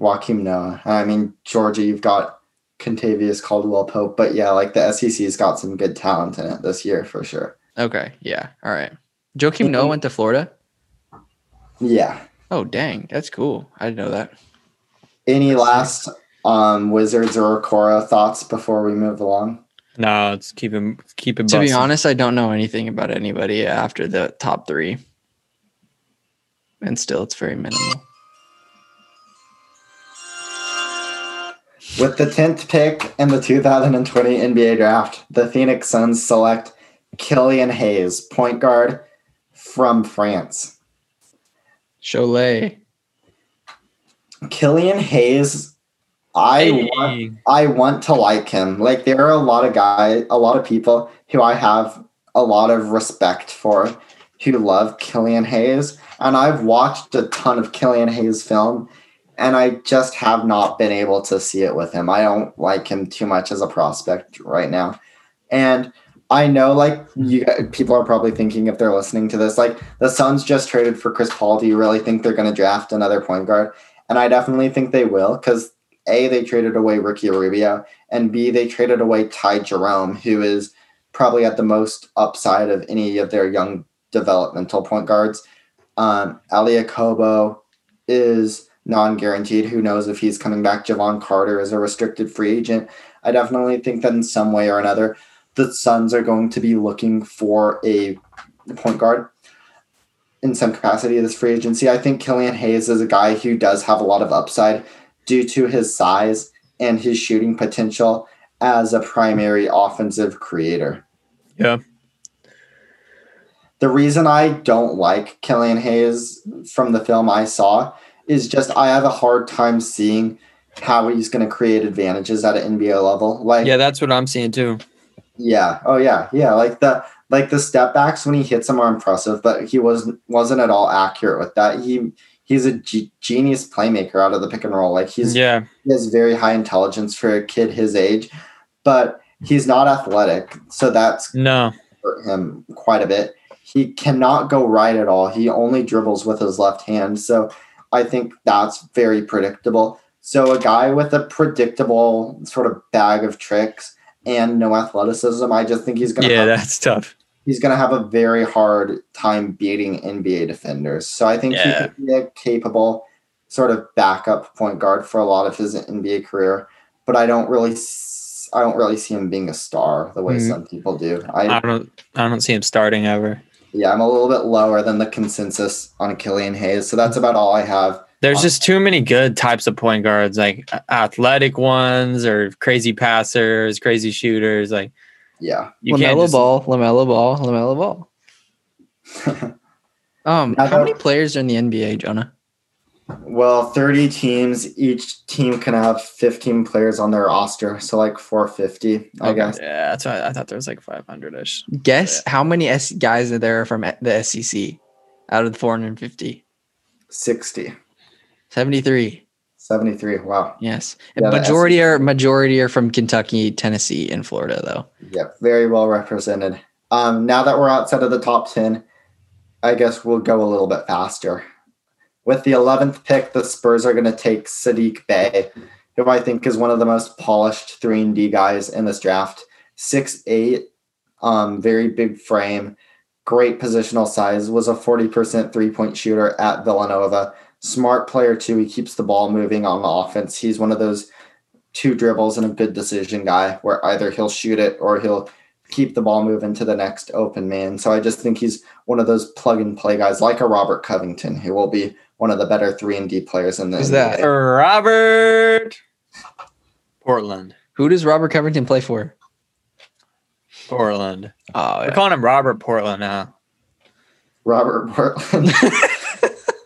Joakim Noah. I mean, Georgia, you've got Kentavious Caldwell Pope, but yeah, like the SEC's got some good talent in it this year for sure. Okay, yeah, all right. Joakim Noah went to Florida. Yeah. Oh dang, that's cool. I didn't know that. Any last um Wizards or Cora thoughts before we move along? No, it's keep him keep it. To be honest, I don't know anything about anybody after the top three, and still, it's very minimal. With the 10th pick in the 2020 NBA draft, the Phoenix Suns select Killian Hayes, point guard from France. Cholet. Killian Hayes, I want I want to like him. Like there are a lot of guys, a lot of people who I have a lot of respect for who love Killian Hayes. And I've watched a ton of Killian Hayes film and I just have not been able to see it with him. I don't like him too much as a prospect right now. And I know like you people are probably thinking if they're listening to this, like the Suns just traded for Chris Paul. Do you really think they're gonna draft another point guard? And I definitely think they will because a, they traded away Ricky Rubio, and B, they traded away Ty Jerome, who is probably at the most upside of any of their young developmental point guards. Um, Elie Okobo is non-guaranteed. Who knows if he's coming back? Jevon Carter is a restricted free agent. I definitely think that in some way or another, the Suns are going to be looking for a point guard in some capacity this free agency. I think Killian Hayes is a guy who does have a lot of upside due to his size and his shooting potential as a primary offensive creator. Yeah. The reason I don't like Killian Hayes from the film I saw is just I have a hard time seeing how he's going to create advantages at an NBA level. Like, Yeah, that's what I'm seeing too. Yeah, oh yeah, yeah. Like the like the step backs when he hits them are impressive, but he wasn't wasn't at all accurate with that. He he's a genius playmaker out of the pick and roll. Like he's Yeah, he has very high intelligence for a kid his age, but he's not athletic, so that's no, hurt him quite a bit. He cannot go right at all. He only dribbles with his left hand, so I think that's very predictable. So a guy with a predictable sort of bag of tricks and no athleticism, I just think he's gonna yeah, have, that's tough. he's gonna have a very hard time beating NBA defenders. So I think Yeah. he could be a capable sort of backup point guard for a lot of his NBA career, but I don't really I don't really see him being a star the way Mhm. some people do. I don't, I don't see him starting ever. Yeah, I'm a little bit lower than the consensus on Killian Hayes. So that's about all I have. There's just too many good types of point guards, like athletic ones or crazy passers, crazy shooters. Like Yeah. you can't LaMelo just, Ball, LaMelo Ball, LaMelo Ball. Um, Now how that- many players are in the NBA, Jonah? well, 30 teams. Each team can have 15 players on their roster. So like 450, I guess. Yeah, that's why I thought there was like 500 ish. Guess how many S- guys are there from the SEC out of the 450? 60. 73. 73. Wow. Yes. Yeah, majority are majority are from Kentucky, Tennessee, and Florida though. Yep. Very well represented. Um, now that we're outside of the top 10, I guess we'll go a little bit faster. With the 11th pick, the Spurs are going to take Sadiq Bey, who I think is one of the most polished 3 and D guys in this draft. 6'8, um, very big frame, great positional size, was a 40% three-point shooter at Villanova. Smart player too. He keeps the ball moving on the offense. He's one of those two dribbles and a good decision guy where either he'll shoot it or he'll keep the ball moving to the next open man. So I just think he's one of those plug and play guys like a Robert Covington who will be one of the better 3 and D players in the Who's that? NBA. Robert Portland. Who does Robert Covington play for? Portland. Oh, We're calling him Robert Portland now. Robert Portland.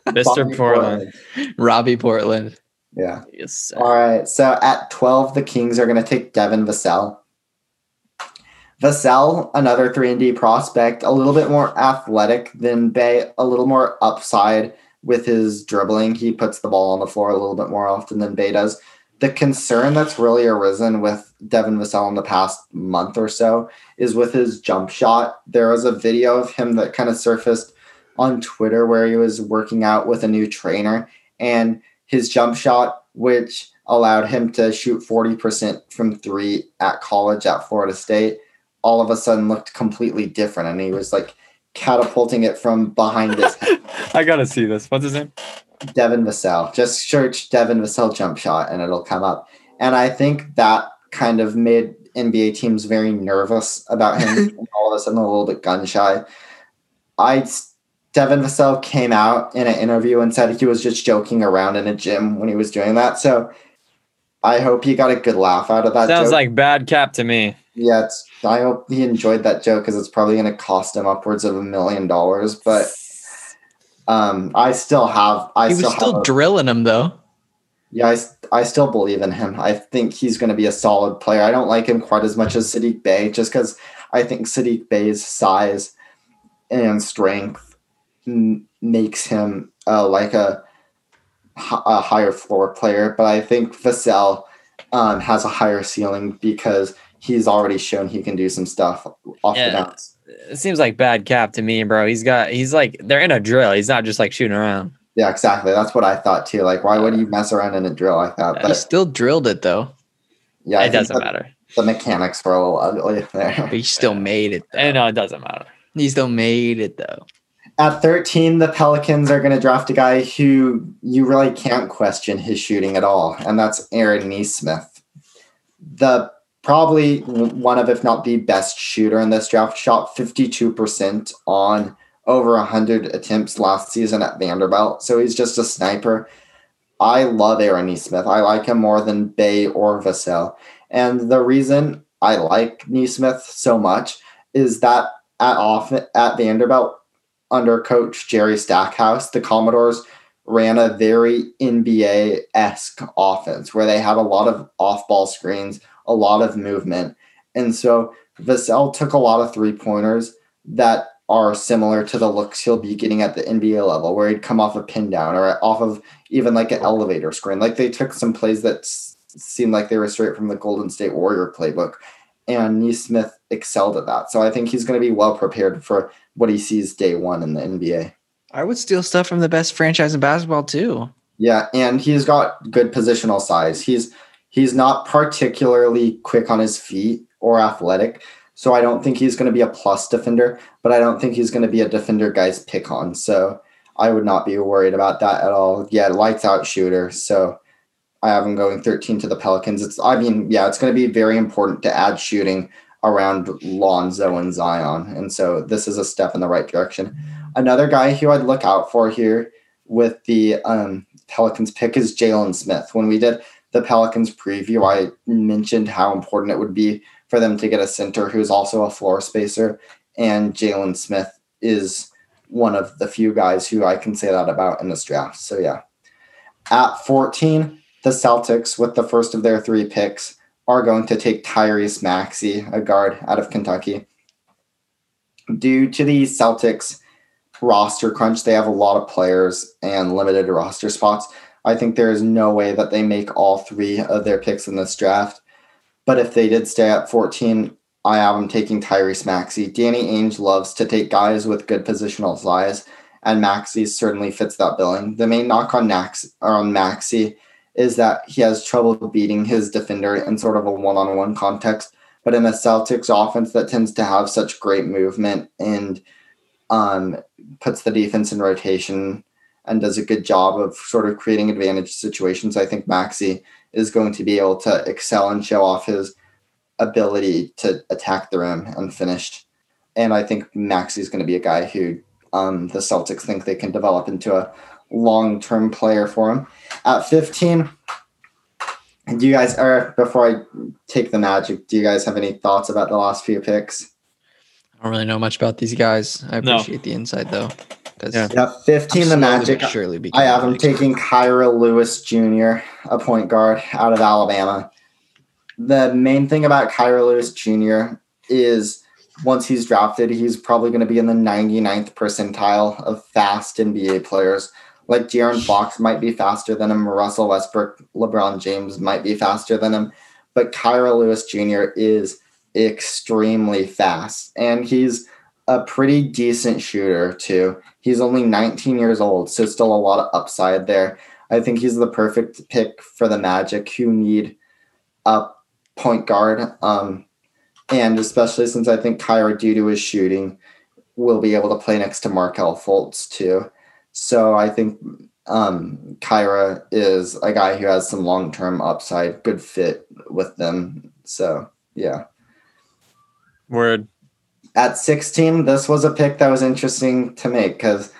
Mr. Bobby Portland. Robbie Portland. Yeah. Yes. sir. All right. So at 12, the Kings are going to take Devin Vassell. Vassell, another 3 and D prospect, a little bit more athletic than Bey, a little more upside with his dribbling. He puts the ball on the floor a little bit more often than Bey does. The concern that's really arisen with Devin Vassell in the past month or so is with his jump shot. There was a video of him that kind of surfaced on Twitter where he was working out with a new trainer and his jump shot, which allowed him to shoot 40% from three at college at Florida State, all of a sudden looked completely different. And he was like catapulting it from behind his head. I gotta see this. What's his name? Devin Vassell. Just search Devin Vassell jump shot and it'll come up. And I think that kind of made NBA teams very nervous about him. all of a sudden, a little bit gun shy. I Devin Vassell came out in an interview and said he was just joking around in a gym when he was doing that. So I hope he got a good laugh out of that. Sounds joke. like bad cap to me. yeah. It's, I hope he enjoyed that joke because it's probably going to cost him upwards of a million dollars. But um, I still have. I he was still, still have drilling him though. yeah, I still believe in him. I think he's going to be a solid player. I don't like him quite as much as Sadiq Bey, just because I think Sadiq Bey's size and strength m- makes him uh, like a higher floor player. But I think Vassell um, has a higher ceiling because he's already shown he can do some stuff off Yeah. the bounce. It seems like bad cap to me, bro. He's got. He's like they're in a drill. He's not just like shooting around. Yeah, exactly. That's what I thought too. Like, why would you mess around in a drill like that? He But still drilled it though. yeah, I it doesn't matter. The mechanics were a little ugly there. But he still made it though. And no, it doesn't matter. He still made it though. At 13, the Pelicans are going to draft a guy who you really can't question his shooting at all, and that's Aaron Nesmith. The probably one of, if not the best shooter in this draft, shot 52% on over 100 attempts last season at Vanderbilt. So he's just a sniper. I love Aaron Nesmith. I like him more than Bey or Vassell. And the reason I like Nesmith so much is that at off at Vanderbilt under coach Jerry Stackhouse, the Commodores ran a very NBA esque offense where they had a lot of off ball screens, a lot of movement. And so Vassell took a lot of three pointers that are similar to the looks he'll be getting at the NBA level, where he'd come off a pin down or off of even like an elevator screen. Like they took some plays that seemed like they were straight from the Golden State Warrior playbook. And Nesmith excelled at that. So I think he's going to be well prepared for what he sees day one in the NBA. I would steal stuff from the best franchise in basketball too. Yeah, and he's got good positional size. He's he's not particularly quick on his feet or athletic, so I don't think he's going to be a plus defender, but I don't think he's going to be a defender guys pick on. So I would not be worried about that at all. Yeah, lights out shooter. So I have him going 13 to the Pelicans. It's I mean, yeah, it's going to be very important to add shooting around Lonzo and Zion. And so this is a step in the right direction. Another guy who I'd look out for here with the um, Pelicans pick is Jalen Smith. When we did the Pelicans preview, I mentioned how important it would be for them to get a center who's also a floor spacer. And Jalen Smith is one of the few guys who I can say that about in this draft. So, yeah. At 14, the Celtics, with the first of their three picks, are going to take Tyrese Maxey, a guard out of Kentucky. Due to the Celtics roster crunch, they have a lot of players and limited roster spots. I think there is no way that they make all three of their picks in this draft. But if they did stay at 14, I have them taking Tyrese Maxey. Danny Ainge loves to take guys with good positional size, and Maxey certainly fits that billing. The main knock on or on Maxey is that he has trouble beating his defender in sort of a one-on-one context. But in a Celtics offense that tends to have such great movement and um, puts the defense in rotation and does a good job of sort of creating advantage situations, I think Maxey is going to be able to excel and show off his ability to attack the rim and finish. And I think Maxey is going to be a guy who um, the Celtics think they can develop into a long term player for him. At 15, do you guys, or before I take the Magic, do you guys have any thoughts about the last few picks? I don't really know much about these guys. I No. appreciate the insight though. 'cause Yeah. Yeah, 15, I'm the Magic. surely I have him like- taking Kira Lewis Jr., a point guard out of Alabama. The main thing about Kira Lewis Jr. is once he's drafted, he's probably going to be in the 99th percentile of fast NBA players. Like De'Aaron Fox might be faster than him, Russell Westbrook, LeBron James might be faster than him, but Kira Lewis Jr. is extremely fast, and he's a pretty decent shooter too. He's only 19 years old, so still a lot of upside there. I think he's the perfect pick for the Magic who need a point guard. Um, and especially since I think Kira, due to his shooting, will be able to play next to Markelle Fultz too. So I think um, Kira is a guy who has some long term upside, good fit with them. So yeah. Word. At 16, this was a pick that was interesting to make because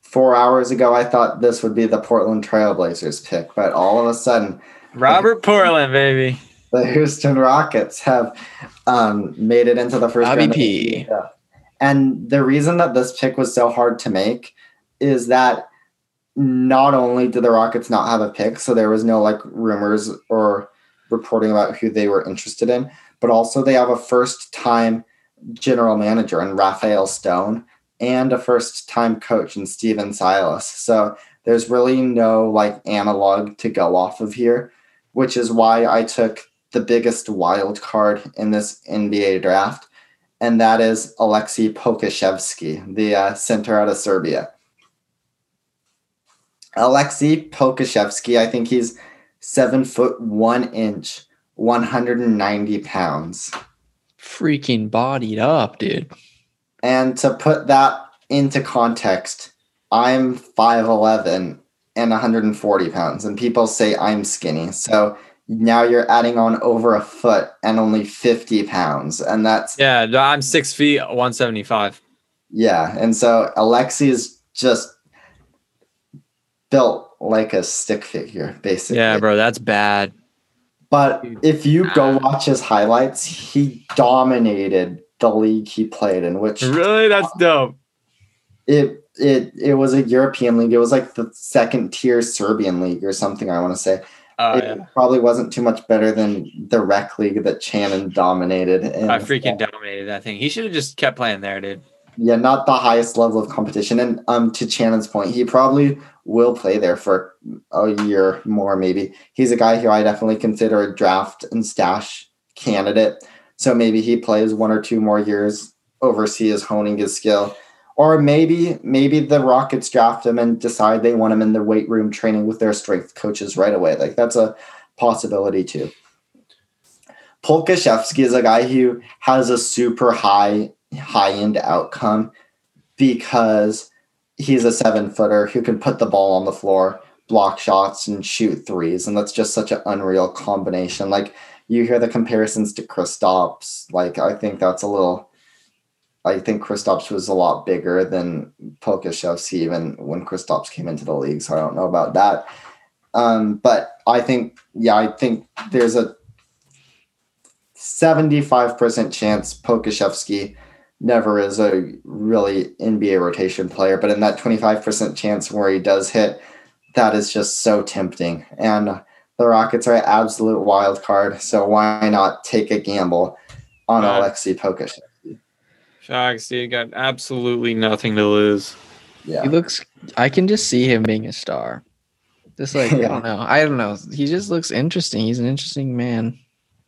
four hours ago I thought this would be the Portland Trailblazers pick, but all of a sudden Robert Portland, baby. the Houston Rockets have um, made it into the first round. the And the reason that this pick was so hard to make is that not only did the Rockets not have a pick, so there was no like rumors or reporting about who they were interested in, but also they have a first time general manager in Rafael Stone and a first time coach in Stephen Silas. So there's really no like analog to go off of here, which is why I took the biggest wild card in this NBA draft, and that is Alexei Pokusevski, the uh, center out of Serbia. Alexei Pokusevski, I think he's seven foot one inch, 190 pounds. freaking bodied up, dude. And to put that into context, I'm 5'11 and 140 pounds, and people say I'm skinny. So now you're adding on over a foot and only 50 pounds. And that's, yeah. Yeah, I'm six feet, 175. Yeah. And so Alexi is just built like a stick figure, basically. Yeah, bro, that's bad. But if you go watch his highlights, he dominated the league he played in, which Really? That's dope. it it it was a European league. It was like the second tier Serbian league or something. I want to say Oh, it yeah. probably wasn't too much better than the rec league that Shannon dominated. And I freaking dominated that thing. He should have just kept playing there, dude. Yeah, not the highest level of competition. And um, to Shannon's point, he probably will play there for a year more, maybe. He's a guy who I definitely consider a draft and stash candidate. So maybe he plays one or two more years overseas, honing his skill. Or maybe maybe the Rockets draft him and decide they want him in the weight room training with their strength coaches right away. Like that's a possibility too. Pokusevski is a guy who has a super high high end outcome because he's a seven footer who can put the ball on the floor, block shots, and shoot threes. And that's just such an unreal combination. Like you hear the comparisons to Kristaps. Like I think that's a little I think Kristaps was a lot bigger than Pokusevski even when Kristaps came into the league. So I don't know about that. Um, but I think, yeah, I think there's a 75% chance Pokusevski never is a really NBA rotation player. But in that 25% chance where he does hit, that is just so tempting. And the Rockets are an absolute wild card. So why not take a gamble on Right. Alexei Pokusevski? Facts, dude. Got absolutely nothing to lose. Yeah. He looks. I can just see him being a star. Just like I don't know. I don't know. He just looks interesting. He's an interesting man.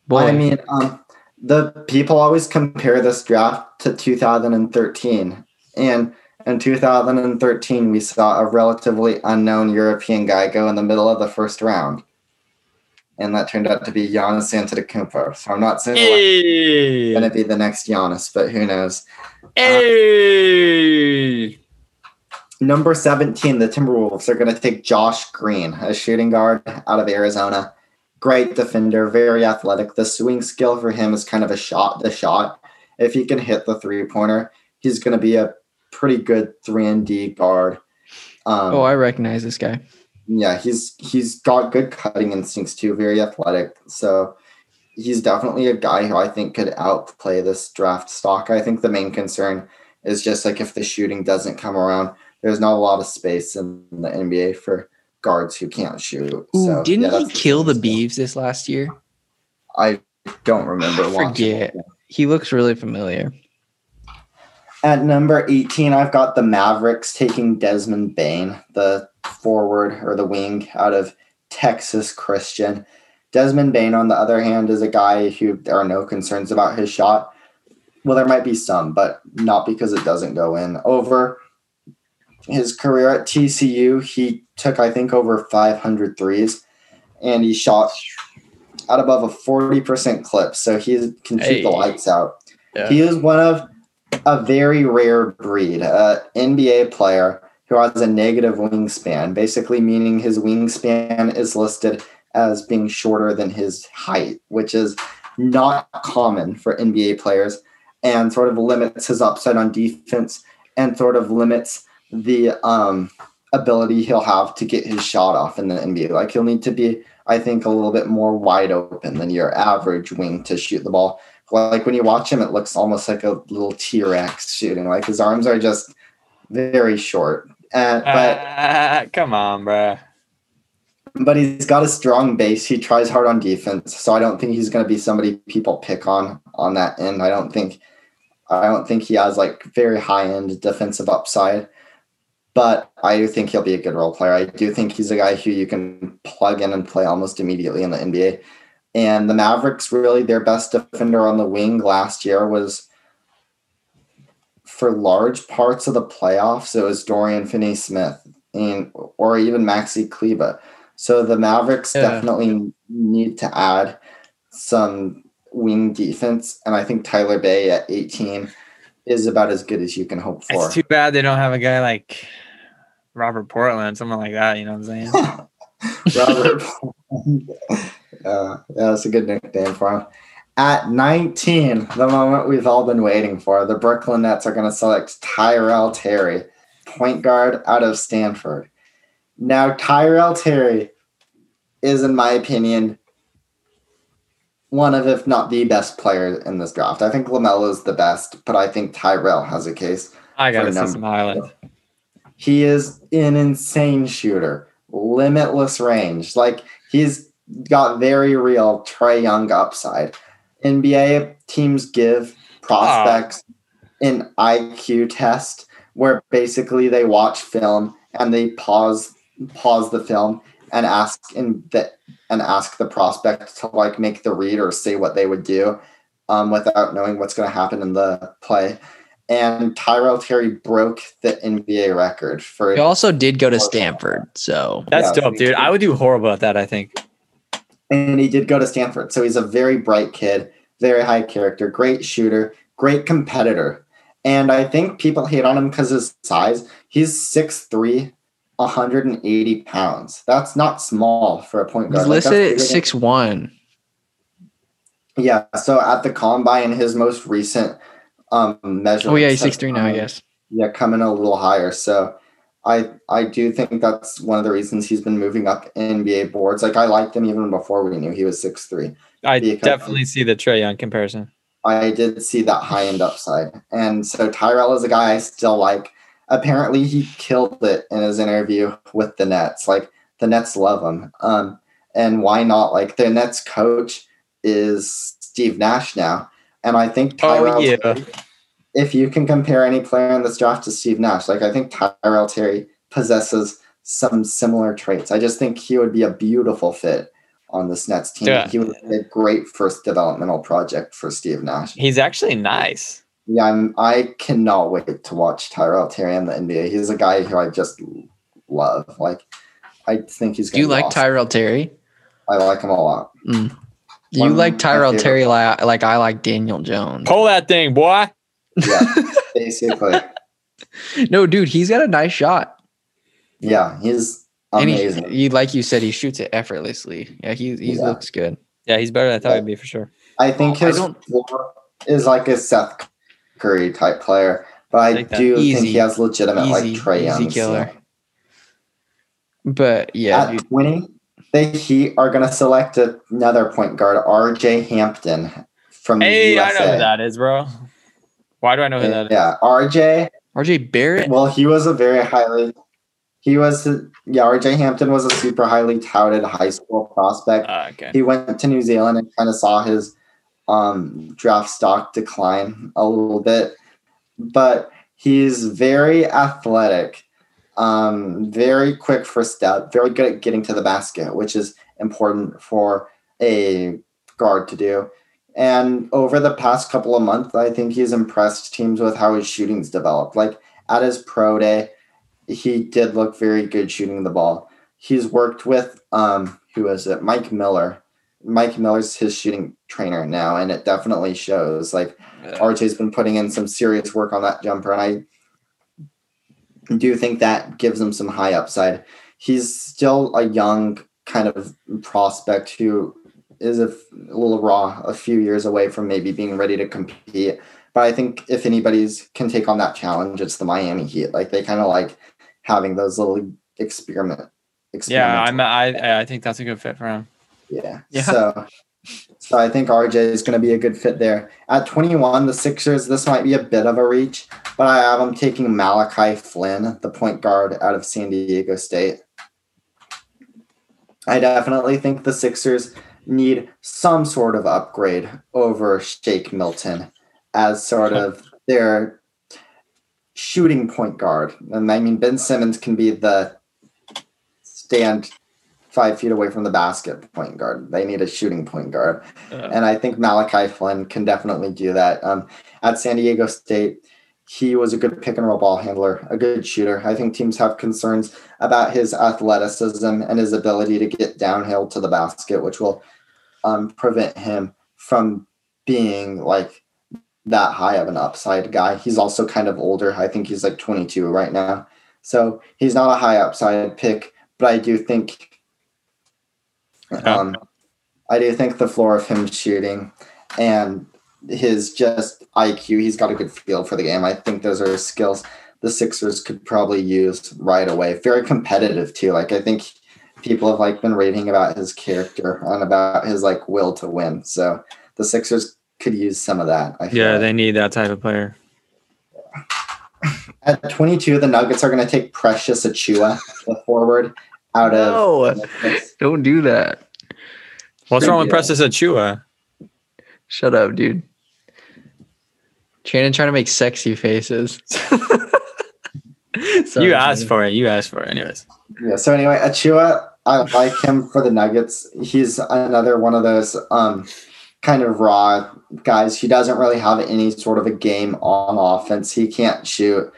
Boy, I mean, um, the people always compare this draft to 2013, and in 2013 we saw a relatively unknown European guy go in the middle of the first round, and that turned out to be Giannis Antetokounmpo. So I'm not saying he's going to be the next Giannis, but who knows? Hey. Number 17, the Timberwolves are going to take Josh Green, a shooting guard out of Arizona. Great defender, very athletic. The swing skill for him is kind of a shot, the shot. If he can hit the three pointer, he's going to be a pretty good 3 and D guard. Um, oh, I recognize this guy. yeah, he's he's got good cutting instincts too, very athletic. So he's definitely a guy who I think could outplay this draft stock. I think the main concern is just like if the shooting doesn't come around, there's not a lot of space in the NBA for guards who can't shoot. Ooh, so didn't yeah, he kill the. Beeves this last year? I don't remember. I forget. He looks really familiar. At number 18, I've got the Mavericks taking Desmond Bane, the forward or the wing out of Texas Christian. Desmond Bane, on the other hand, is a guy who there are no concerns about his shot. Well, there might be some, but not because it doesn't go in. Over his career at TCU, he took, I think, over 500 threes and he shot at above a 40% clip. So he can keep the lights out. Yeah. He is one of a very rare breed, an NBA player who has a negative wingspan, basically meaning his wingspan is listed as being shorter than his height, which is not common for NBA players and sort of limits his upside on defense and sort of limits the um, ability he'll have to get his shot off in the NBA. Like he'll need to be, I think, a little bit more wide open than your average wing to shoot the ball. Like when you watch him, it looks almost like a little T Rex shooting. Like his arms are just very short. Uh, but Ah, come on, bruh. but he's got a strong base. He tries hard on defense, so I don't think he's going to be somebody people pick on on that end. I don't think I don't think he has like very high end defensive upside, but I do think he'll be a good role player. I do think he's a guy who you can plug in and play almost immediately in the NBA. And the Mavericks really their best defender on the wing last year was for large parts of the playoffs. It was Dorian Finney Smith and or even Maxi Kleber. So the Mavericks Yeah. definitely need to add some wing defense, and I think Tyler Bey at 18 is about as good as you can hope for. It's too bad they don't have a guy like Robert Portland, someone like that. You know what I'm saying? Robert. uh, yeah, that's a good nickname for him. At 19, the moment we've all been waiting for, the Brooklyn Nets are going to select Tyrell Terry, point guard out of Stanford. Now, Tyrell Terry is, in my opinion, one of, if not the best player in this draft. I think LaMelo is the best, but I think Tyrell has a case. I gotta For see some highlights. He is an insane shooter, limitless range. Like he's got very real Trae Young upside. NBA teams give prospects an IQ test where basically they watch film and they pause pause the film and ask in the and ask the prospect to like make the read or say what they would do um, without knowing what's going to happen in the play. And Tyrell Terry broke the NBA record for He also did go to Stanford, so That's Yeah, dope, dude. I would do horrible at that. I think. and he did go to Stanford. So he's a very bright kid, very high character, great shooter, great competitor. And I think people hate on him because his size. He's 6'3, 180 pounds. That's not small for a point guard. he's Like, listed that's at six one. Yeah. So at the combine, his most recent um measurement. Oh yeah, he's six three now, I guess. yeah, coming a little higher. So I I do think that's one of the reasons he's been moving up NBA boards. Like I liked him even before we knew he was six three. I Because- definitely see the Trae Young comparison. I did see that high end upside. And so Tyrell is a guy I still like. Apparently he killed it in his interview with the Nets. Like the Nets love him. Um and why not? Like the Nets coach is Steve Nash now. And I think oh, Tyrell Oh yeah. Terry- if you can compare any player in this draft to Steve Nash, like I think Tyrell Terry possesses some similar traits. I just think he would be a beautiful fit on this Nets team. Yeah. He would be a great first developmental project for Steve Nash. He's actually nice. Yeah, I'm, I cannot wait to watch Tyrell Terry in the NBA. He's a guy who I just love. Like, I think he's. Do you like awesome. Tyrell Terry? I like him a lot. Do you One like Tyrell Terry like, like I like Daniel Jones? Pull that thing, boy. Yeah, basically. No, dude, he's got a nice shot. Yeah, he's And he, amazing. he, like you said, he shoots it effortlessly. Yeah, he he Yeah. looks good. Yeah, he's better than I thought he'd be for sure. I think I his don't- floor is like a Seth Curry type player, but I Like that. do think he has legitimate Easy, like Trae easy Young. killer. So. But yeah, At dude, 20, the Heat are going to select another point guard, RJ Hampton from the Hey, I know who that is, bro. Why do I know who that is? Yeah, RJ. RJ Barrett. Well, he was a very highly. He was yeah. RJ Hampton was a super highly touted high school prospect. Ah, okay. he went to New Zealand and kind of saw his um, draft stock decline a little bit, but he's very athletic, um, very quick first step, very good at getting to the basket, which is important for a guard to do. And over the past couple of months, I think he's impressed teams with how his shooting's developed. Like at his pro day, he did look very good shooting the ball. He's worked with um, who is it? Mike Miller. Mike Miller's his shooting trainer now, and it definitely shows. Like Yeah. RJ's been putting in some serious work on that jumper, and I do you think that gives him some high upside. He's still a young kind of prospect who is a little raw, a few years away from maybe being ready to compete. But I think if anybody's can take on that challenge, it's the Miami Heat. Like they kind of like having those little experiment. Yeah, I'm, I I think that's a good fit for him. yeah. Yeah. So, so I think RJ is going to be a good fit there. At 21, the Sixers, this might be a bit of a reach, but I have them taking Malachi Flynn, the point guard out of San Diego State. I definitely think the Sixers need some sort of upgrade over Shake Milton as sort of their shooting point guard. And I mean, Ben Simmons can be the stand five feet away from the basket point guard. They need a shooting point guard. Uh, And I think Malachi Flynn can definitely do that. Um, at San Diego State, he was a good pick and roll ball handler, a good shooter. I think teams have concerns about his athleticism and his ability to get downhill to the basket, which will um, prevent him from being like that high of an upside guy. He's also kind of older. I think he's like 22 right now. So he's not a high upside pick, but I do think um, I do think the floor of him shooting and his just IQ, he's got a good feel for the game. I think those are skills the Sixers could probably use right away. Very competitive too. Like I think people have like been raving about his character and about his like will to win. So the Sixers could use some of that. Yeah, like. they need that type of player. At 22, the Nuggets are going to take Precious Achiuwa, the forward, out of. no, don't do that. What's wrong with Yeah. Precious Achiuwa? Shut up, dude. Shannon trying to make sexy faces. Sorry, you asked Shannon. for it. You asked for it. Anyways. Yeah. So anyway, Achiuwa, I like him for the Nuggets. He's another one of those um, kind of raw guys. He doesn't really have any sort of a game on offense. He can't shoot.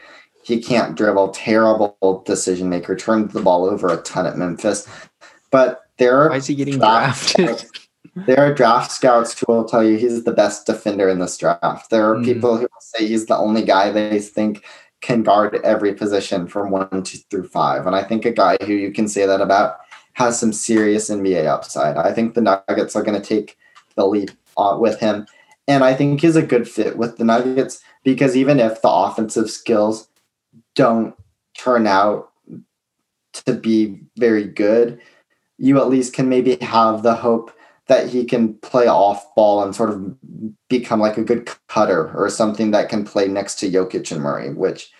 He can't dribble. Terrible decision maker. Turned the ball over a ton at Memphis. But there Why are is he getting draft drafted? there are draft scouts who will tell you he's the best defender in this draft. There are Mhm. people who will say he's the only guy they think can guard every position from one to through five. And I think a guy who you can say that about has some serious NBA upside. I think the Nuggets are going to take the leap uh, with him. And I think he's a good fit with the Nuggets because even if the offensive skills don't turn out to be very good, you at least can maybe have the hope that he can play off ball and sort of become like a good cutter or something that can play next to Jokic and Murray, which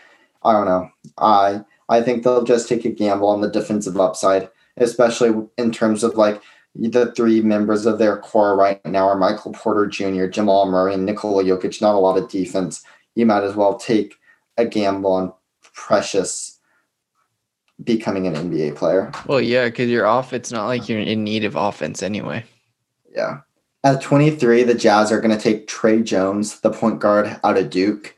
I don't know. I I think they'll just take a gamble on the defensive upside, especially in terms of like the three members of their core right now are Michael Porter Jr., Jamal Murray, and Nikola Jokic. Not a lot of defense. You might as well take a gamble on Precious becoming an NBA player. Well, yeah, because you're off. It's not like you're in need of offense anyway. Yeah. At 23, the Jazz are going to take Tre Jones, the point guard out of Duke.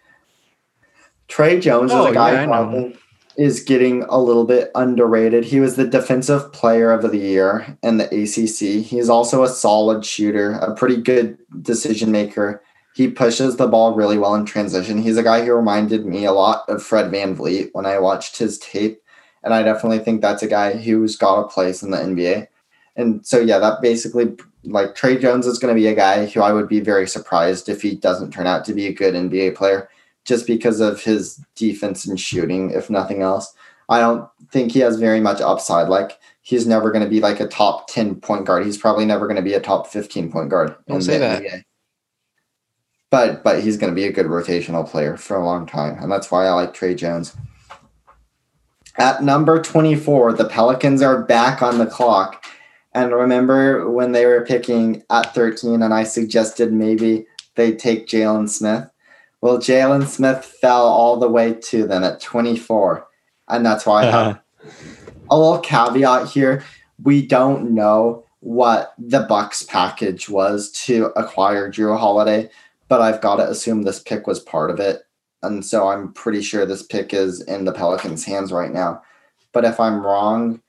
Tre Jones Oh, is a oh, guy yeah, is getting a little bit underrated. He was the defensive player of the year in the ACC. He's also a solid shooter, a pretty good decision maker. He pushes the ball really well in transition. He's a guy who reminded me a lot of Fred VanVleet when I watched his tape. And I definitely think that's a guy who's got a place in the NBA. And so, yeah, that basically, like, Tre Jones is going to be a guy who I would be very surprised if he doesn't turn out to be a good NBA player just because of his defense and shooting, if nothing else. I don't think he has very much upside. Like, he's never going to be like a top 10 point guard. He's probably never going to be a top 15 point guard. Don't say that. NBA. But but he's going to be a good rotational player for a long time, and that's why I like Tre Jones. At number 24, the Pelicans are back on the clock. And remember when they were picking at 13, and I suggested maybe they take Jalen Smith? Well, Jalen Smith fell all the way to them at 24. And that's why I have a little caveat here. We don't know what the Bucks package was to acquire Jrue Holiday, but I've got to assume this pick was part of it. And so I'm pretty sure this pick is in the Pelicans' hands right now. But if I'm wrong,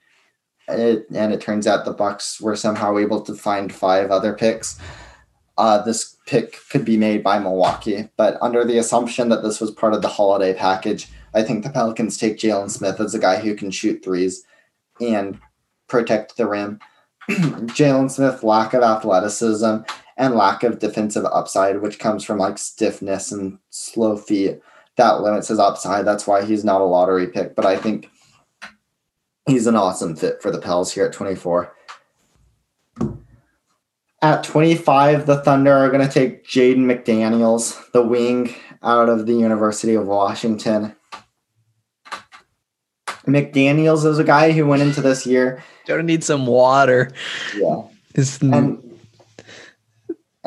it, and it turns out the Bucks were somehow able to find five other picks, uh, this pick could be made by Milwaukee. But under the assumption that this was part of the holiday package, I think the Pelicans take Jalen Smith as a guy who can shoot threes and protect the rim. Jalen Smith, lack of athleticism and lack of defensive upside, which comes from like stiffness and slow feet, that limits his upside. That's why he's not a lottery pick. But I think he's an awesome fit for the Pels here at 24. At 25, the Thunder are going to take Jaden McDaniels, the wing out of the University of Washington. McDaniels is a guy who went into this year. Gonna need some water. Yeah. It's And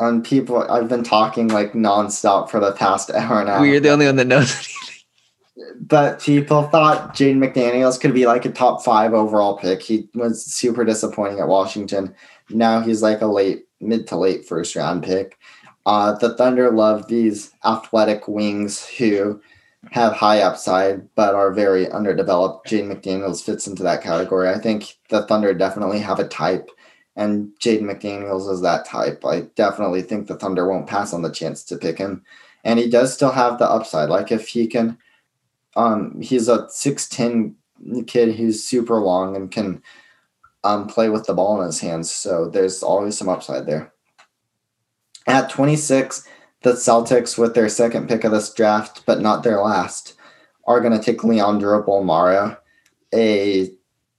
and people I've been talking like nonstop for the past hour and a half. we're the only one that knows. Anything. But people thought Jaden McDaniels could be like a top five overall pick. He was super disappointing at Washington. Now he's like a late, mid to late first round pick. Uh, the Thunder love these athletic wings who have high upside but are very underdeveloped. Jaden McDaniels fits into that category. I think the Thunder definitely have a type, and Jaden McDaniels is that type. I definitely think the Thunder won't pass on the chance to pick him. And he does still have the upside. Like if he can um he's a 6'10 kid who's super long and can um play with the ball in his hands so there's always some upside there at 26 the celtics with their second pick of this draft but not their last are going to take leandro bolmaro a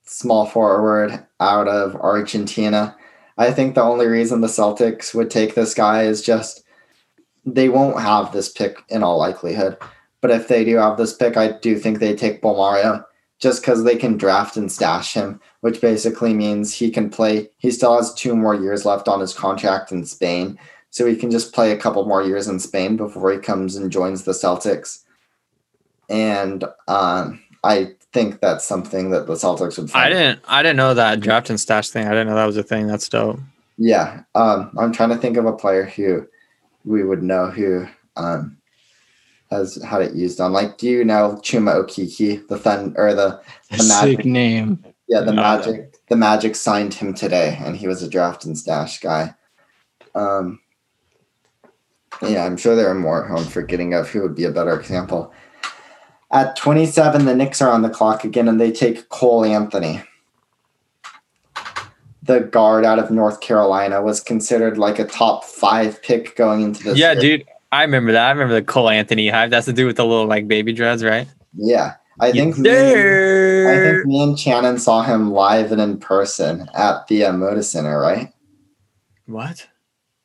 small forward out of argentina i think the only reason the celtics would take this guy is just they won't have this pick in all likelihood but if they do have this pick, I do think they take Bolmaro just because they can draft and stash him, which basically means he can play. He still has two more years left on his contract in Spain. So he can just play a couple more years in Spain before he comes and joins the Celtics. And um, I think that's something that the Celtics would I didn't I didn't know that draft and stash thing. I didn't know that was a thing. That's dope. Yeah. Um, I'm trying to think of a player who we would know who um, has had it used on. Like, do you know Chuma Okeke, the fun or the the Sick Magic? name. Yeah, the No. Magic. The Magic signed him today, and he was a draft and stash guy. Um, yeah, I'm sure there are more who I'm forgetting of who would be a better example. At 27, the Knicks are on the clock again, and they take Cole Anthony. The guard out of North Carolina was considered like a top five pick going into this. yeah, year. dude. I remember that. I remember the Cole Anthony hype. That's to do with the little like baby dreads, right? Yeah, I think. Me and- I think me and Shannon saw him live and in person at the uh, Moda Center, right? What?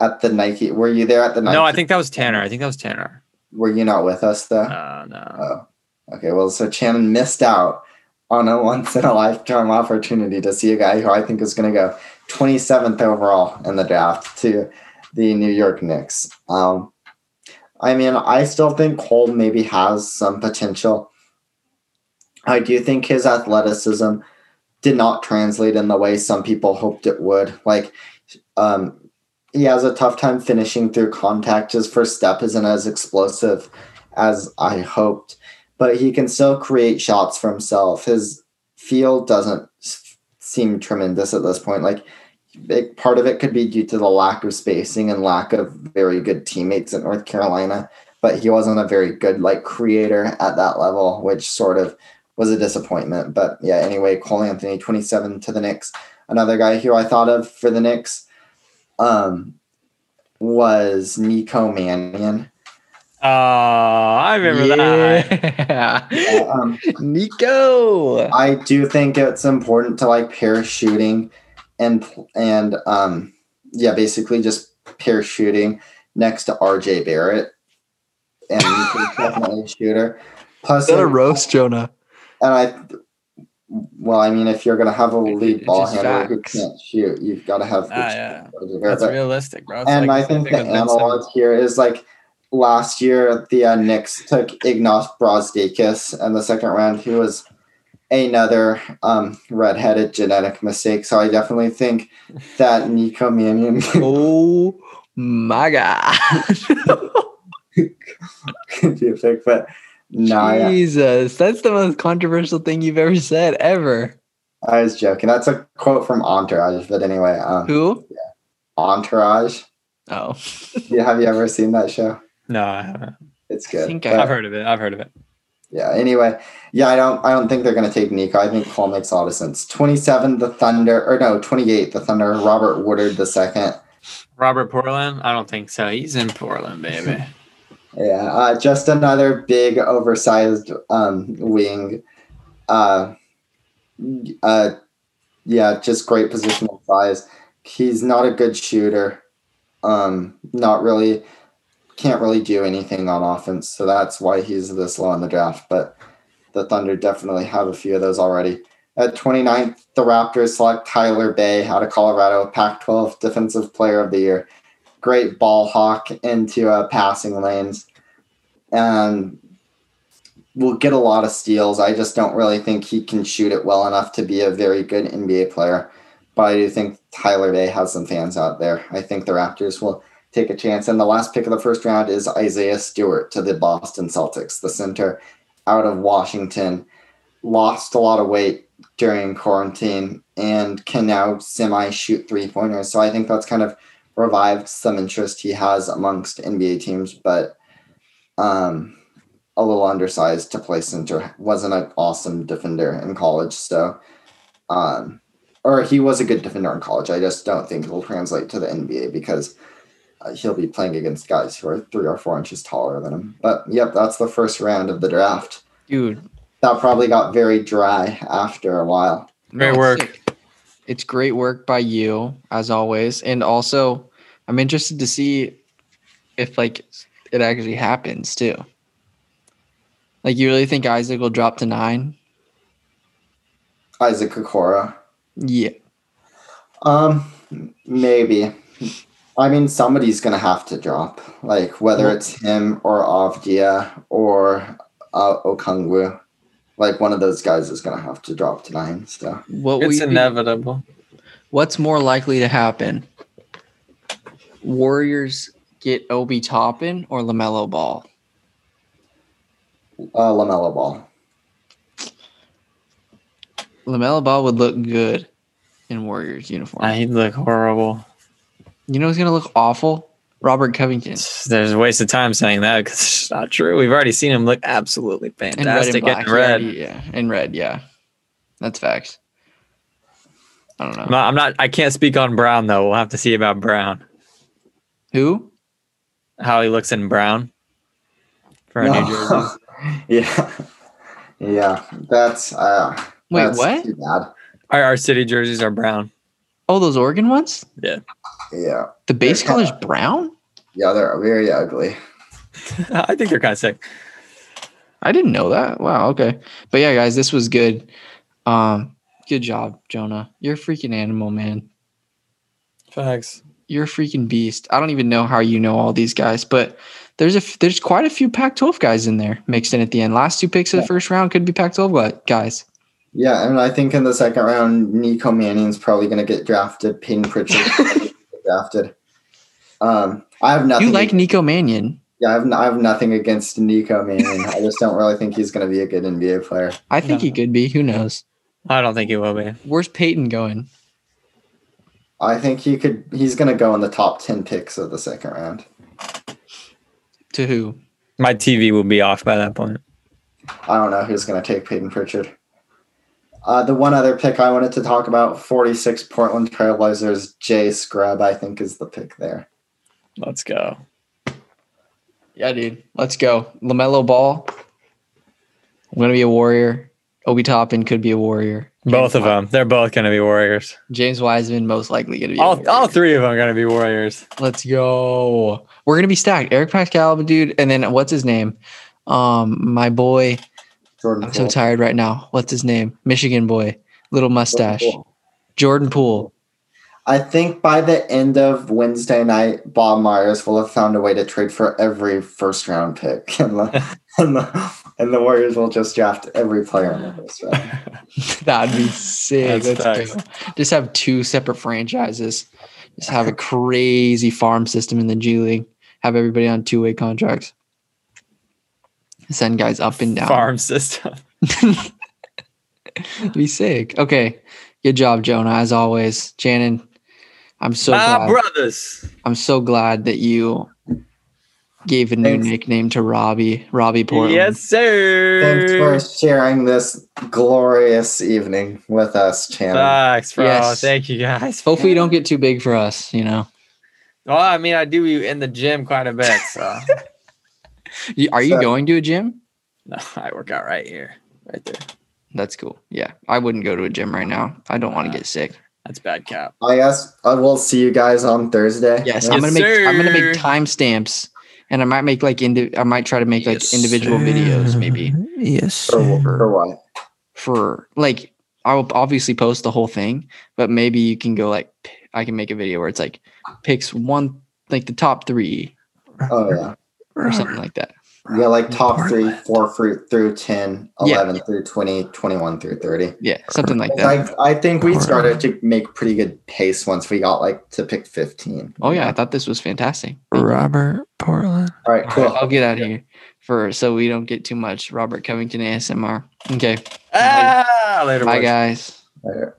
At the Nike. Were you there at the Nike? No, I think that was Tanner. I think that was Tanner. Were you not with us though? Uh, no. Oh, okay. Well, so Shannon missed out on a once in a lifetime opportunity to see a guy who I think is going to go 27th overall in the draft to the New York Knicks. Um, I mean, I still think Cole maybe has some potential. I do think his athleticism did not translate in the way some people hoped it would. Like, um, he has a tough time finishing through contact. His first step isn't as explosive as I hoped, but he can still create shots for himself. His field doesn't seem tremendous at this point. Like, big part of it could be due to the lack of spacing and lack of very good teammates at North Carolina. But he wasn't a very good like creator at that level, which sort of was a disappointment. But yeah, anyway, Cole Anthony, 27 to the Knicks. Another guy who I thought of for the Knicks um, was Nico Mannion. Oh, I remember that. yeah. Um, Nico. I do think it's important to like parachuting and and um yeah, basically just parachuting next to RJ Barrett. And definitely a shooter. Plus, Is that a roast, Jonah? and I, well, I mean, if you're gonna have a lead ball just handler who can't shoot, you've got to have. Ah, yeah. That's But- realistic, bro. It's and like I think the with Ben analog here is like last year the uh, Knicks took Ignas Brazdeikis in the second round. He was another um, redheaded genetic mistake. So I definitely think that Nico Mannion Oh my god. could be a pick, but no, yeah, Jesus, that's the most controversial thing you've ever said ever. I was joking. That's a quote from Entourage. But anyway, um, Who? Entourage. Oh, Yeah, have you ever seen that show? No, I haven't. It's I good. think But- I- I've heard of it. I've heard of it. Yeah. Anyway, yeah, I don't. I don't think they're going to take Nico. I think Cole makes a lot of sense. Twenty-seven, the Thunder, or no, twenty-eight, the Thunder. Robert Woodard the second. Robert Portland? I don't think so. He's in Portland, baby. Yeah, uh, just another big, oversized um, wing. Uh, uh, yeah, just great positional size. He's not a good shooter. Um, not really, can't really do anything on offense. So that's why he's this low in the draft. But the Thunder definitely have a few of those already. At 29th, the Raptors select Tyler Bey out of Colorado, Pac 12 Defensive Player of the Year. Great ball hawk into uh, passing lanes. And will get a lot of steals. I just don't really think he can shoot it well enough to be a very good NBA player. But I do think Tyler Bey has some fans out there. I think the Raptors will take a chance. And the last pick of the first round is Isaiah Stewart to the Boston Celtics, the center out of Washington. Lost a lot of weight during quarantine and can now semi shoot three pointers. So I think that's kind of revived some interest he has amongst NBA teams, but um, a little undersized to play center. Wasn't an awesome defender in college. So, um, or he was a good defender in college. I just don't think it'll translate to the NBA because he'll be playing against guys who are three or four inches taller than him. But yep, that's the first round of the draft. dude. That probably got very dry after a while. Great it's work. sick. It's great work by you, as always. And also, I'm interested to see if like it actually happens too. Like, you really think Isaac will drop to nine? Isaac Okoro. Yeah. Um, maybe. I mean, somebody's gonna have to drop. Like whether Well- it's him or Avdija or uh, Okongwu. Like one of those guys is gonna have to drop tonight. nine. So What It's you be- inevitable. What's more likely to happen? Warriors get Obi Toppin or Lamelo Ball? uh, Lamelo Ball. Lamelo Ball would look good in Warriors uniform. Nah, he'd look horrible. You know who's gonna look awful? Robert Covington. There's a waste of time saying that because it's not true. We've already seen him look absolutely In red and fantastic black. in red. Yeah, yeah, in red. Yeah, that's facts. I don't know I'm not, I'm not. I can't speak on Brown though. We'll have to see about Brown. who. How he looks in Brown for a New Jersey. yeah, yeah. That's uh. Wait, that's what? Too bad. Our, our city jerseys are brown. Oh, those Oregon ones. Yeah, The base They're color's brown. yeah. They're very ugly. I think they're kind of sick. I didn't know that. Wow. Okay. But yeah, guys, this was good. Um, good job, Jonah. You're a freaking animal, man. Facts. you're a freaking beast. I don't even know how you know all these guys, but there's a there's quite a few Pac-12 guys in there mixed in at the end. Last two picks of the first round could be Pac-12 gu- guys. Yeah, and I think in the second round, Nico Mannion's probably going to get drafted. Peyton Pritchard get drafted. Um, I have nothing. You like Nico Mannion? Yeah, I have, I have nothing against Nico Mannion. I just don't really think he's going to be a good NBA player. I think he could be. Who knows? I don't think he will be. Where's Peyton going? I think he could. He's going to go in the top ten picks of the second round. To who? My TV will be off by that point. I don't know who's going to take Peyton Pritchard. Uh, the one other pick I wanted to talk about, 46 Portland Trailblazers, Jay Scrubb, I think is the pick there. Let's go. Yeah, dude. Let's go. Lamelo Ball. I'm gonna be a warrior. Obi Toppin could be a warrior. Both of Wi- them. They're both going to be warriors. James Wiseman most likely gonna be. a All, warrior. all three of them are going to be warriors. Let's go. We're gonna be stacked. Eric Paschall, dude, and then what's his name? Um, my boy. Jordan I'm so tired right now. What's his name? Michigan boy, little mustache. Poole. Jordan Poole. I think by the end of Wednesday night, Bob Myers will have found a way to trade for every first round pick, and the and the, and the Warriors will just draft every player in the first round. That'd be sick. That's Let's. Just have two separate franchises. Just have a crazy farm system in the G League. Have everybody on two way contracts. Send guys up and down. Farm system. be sick. Okay. Good job, Jonah, as always. Shannon, I'm so My glad. brothers. I'm so glad that you gave a new Thanks. nickname to Robbie, Robbie Portland. Yes, sir. Thanks for sharing this glorious evening with us, Chandler. Thanks, bro. Yes. Thank you, guys. Hopefully you don't get too big for us, you know. Well, I mean, I do you in the gym quite a bit, so You- Are you So- going to a gym? no, I work out right here, right there. That's cool. Yeah. I wouldn't go to a gym right now. I don't want to get sick. That's bad cap. I guess uh, I will see you guys on Thursday. Yes, Yeah. I'm gonna make I'm gonna make timestamps and I might make like indi- I might try to make like Yes, individual videos maybe Yes, For, for what? for like I will obviously post the whole thing, but maybe you can go like I can make a video where it's like picks one like the top three Oh yeah. Or something like that. Yeah, like top three, four through, through 10, Yeah. 11 through 20, 21 through 30. Yeah, something like that. I, I think we started to make pretty good pace once we got like to pick 15. Oh yeah, I thought this was fantastic. Robert Portland. All right, cool. right, I'll get out of here for so we don't get too much Robert Covington ASMR. Okay. Ah, later. Bye boys. guys.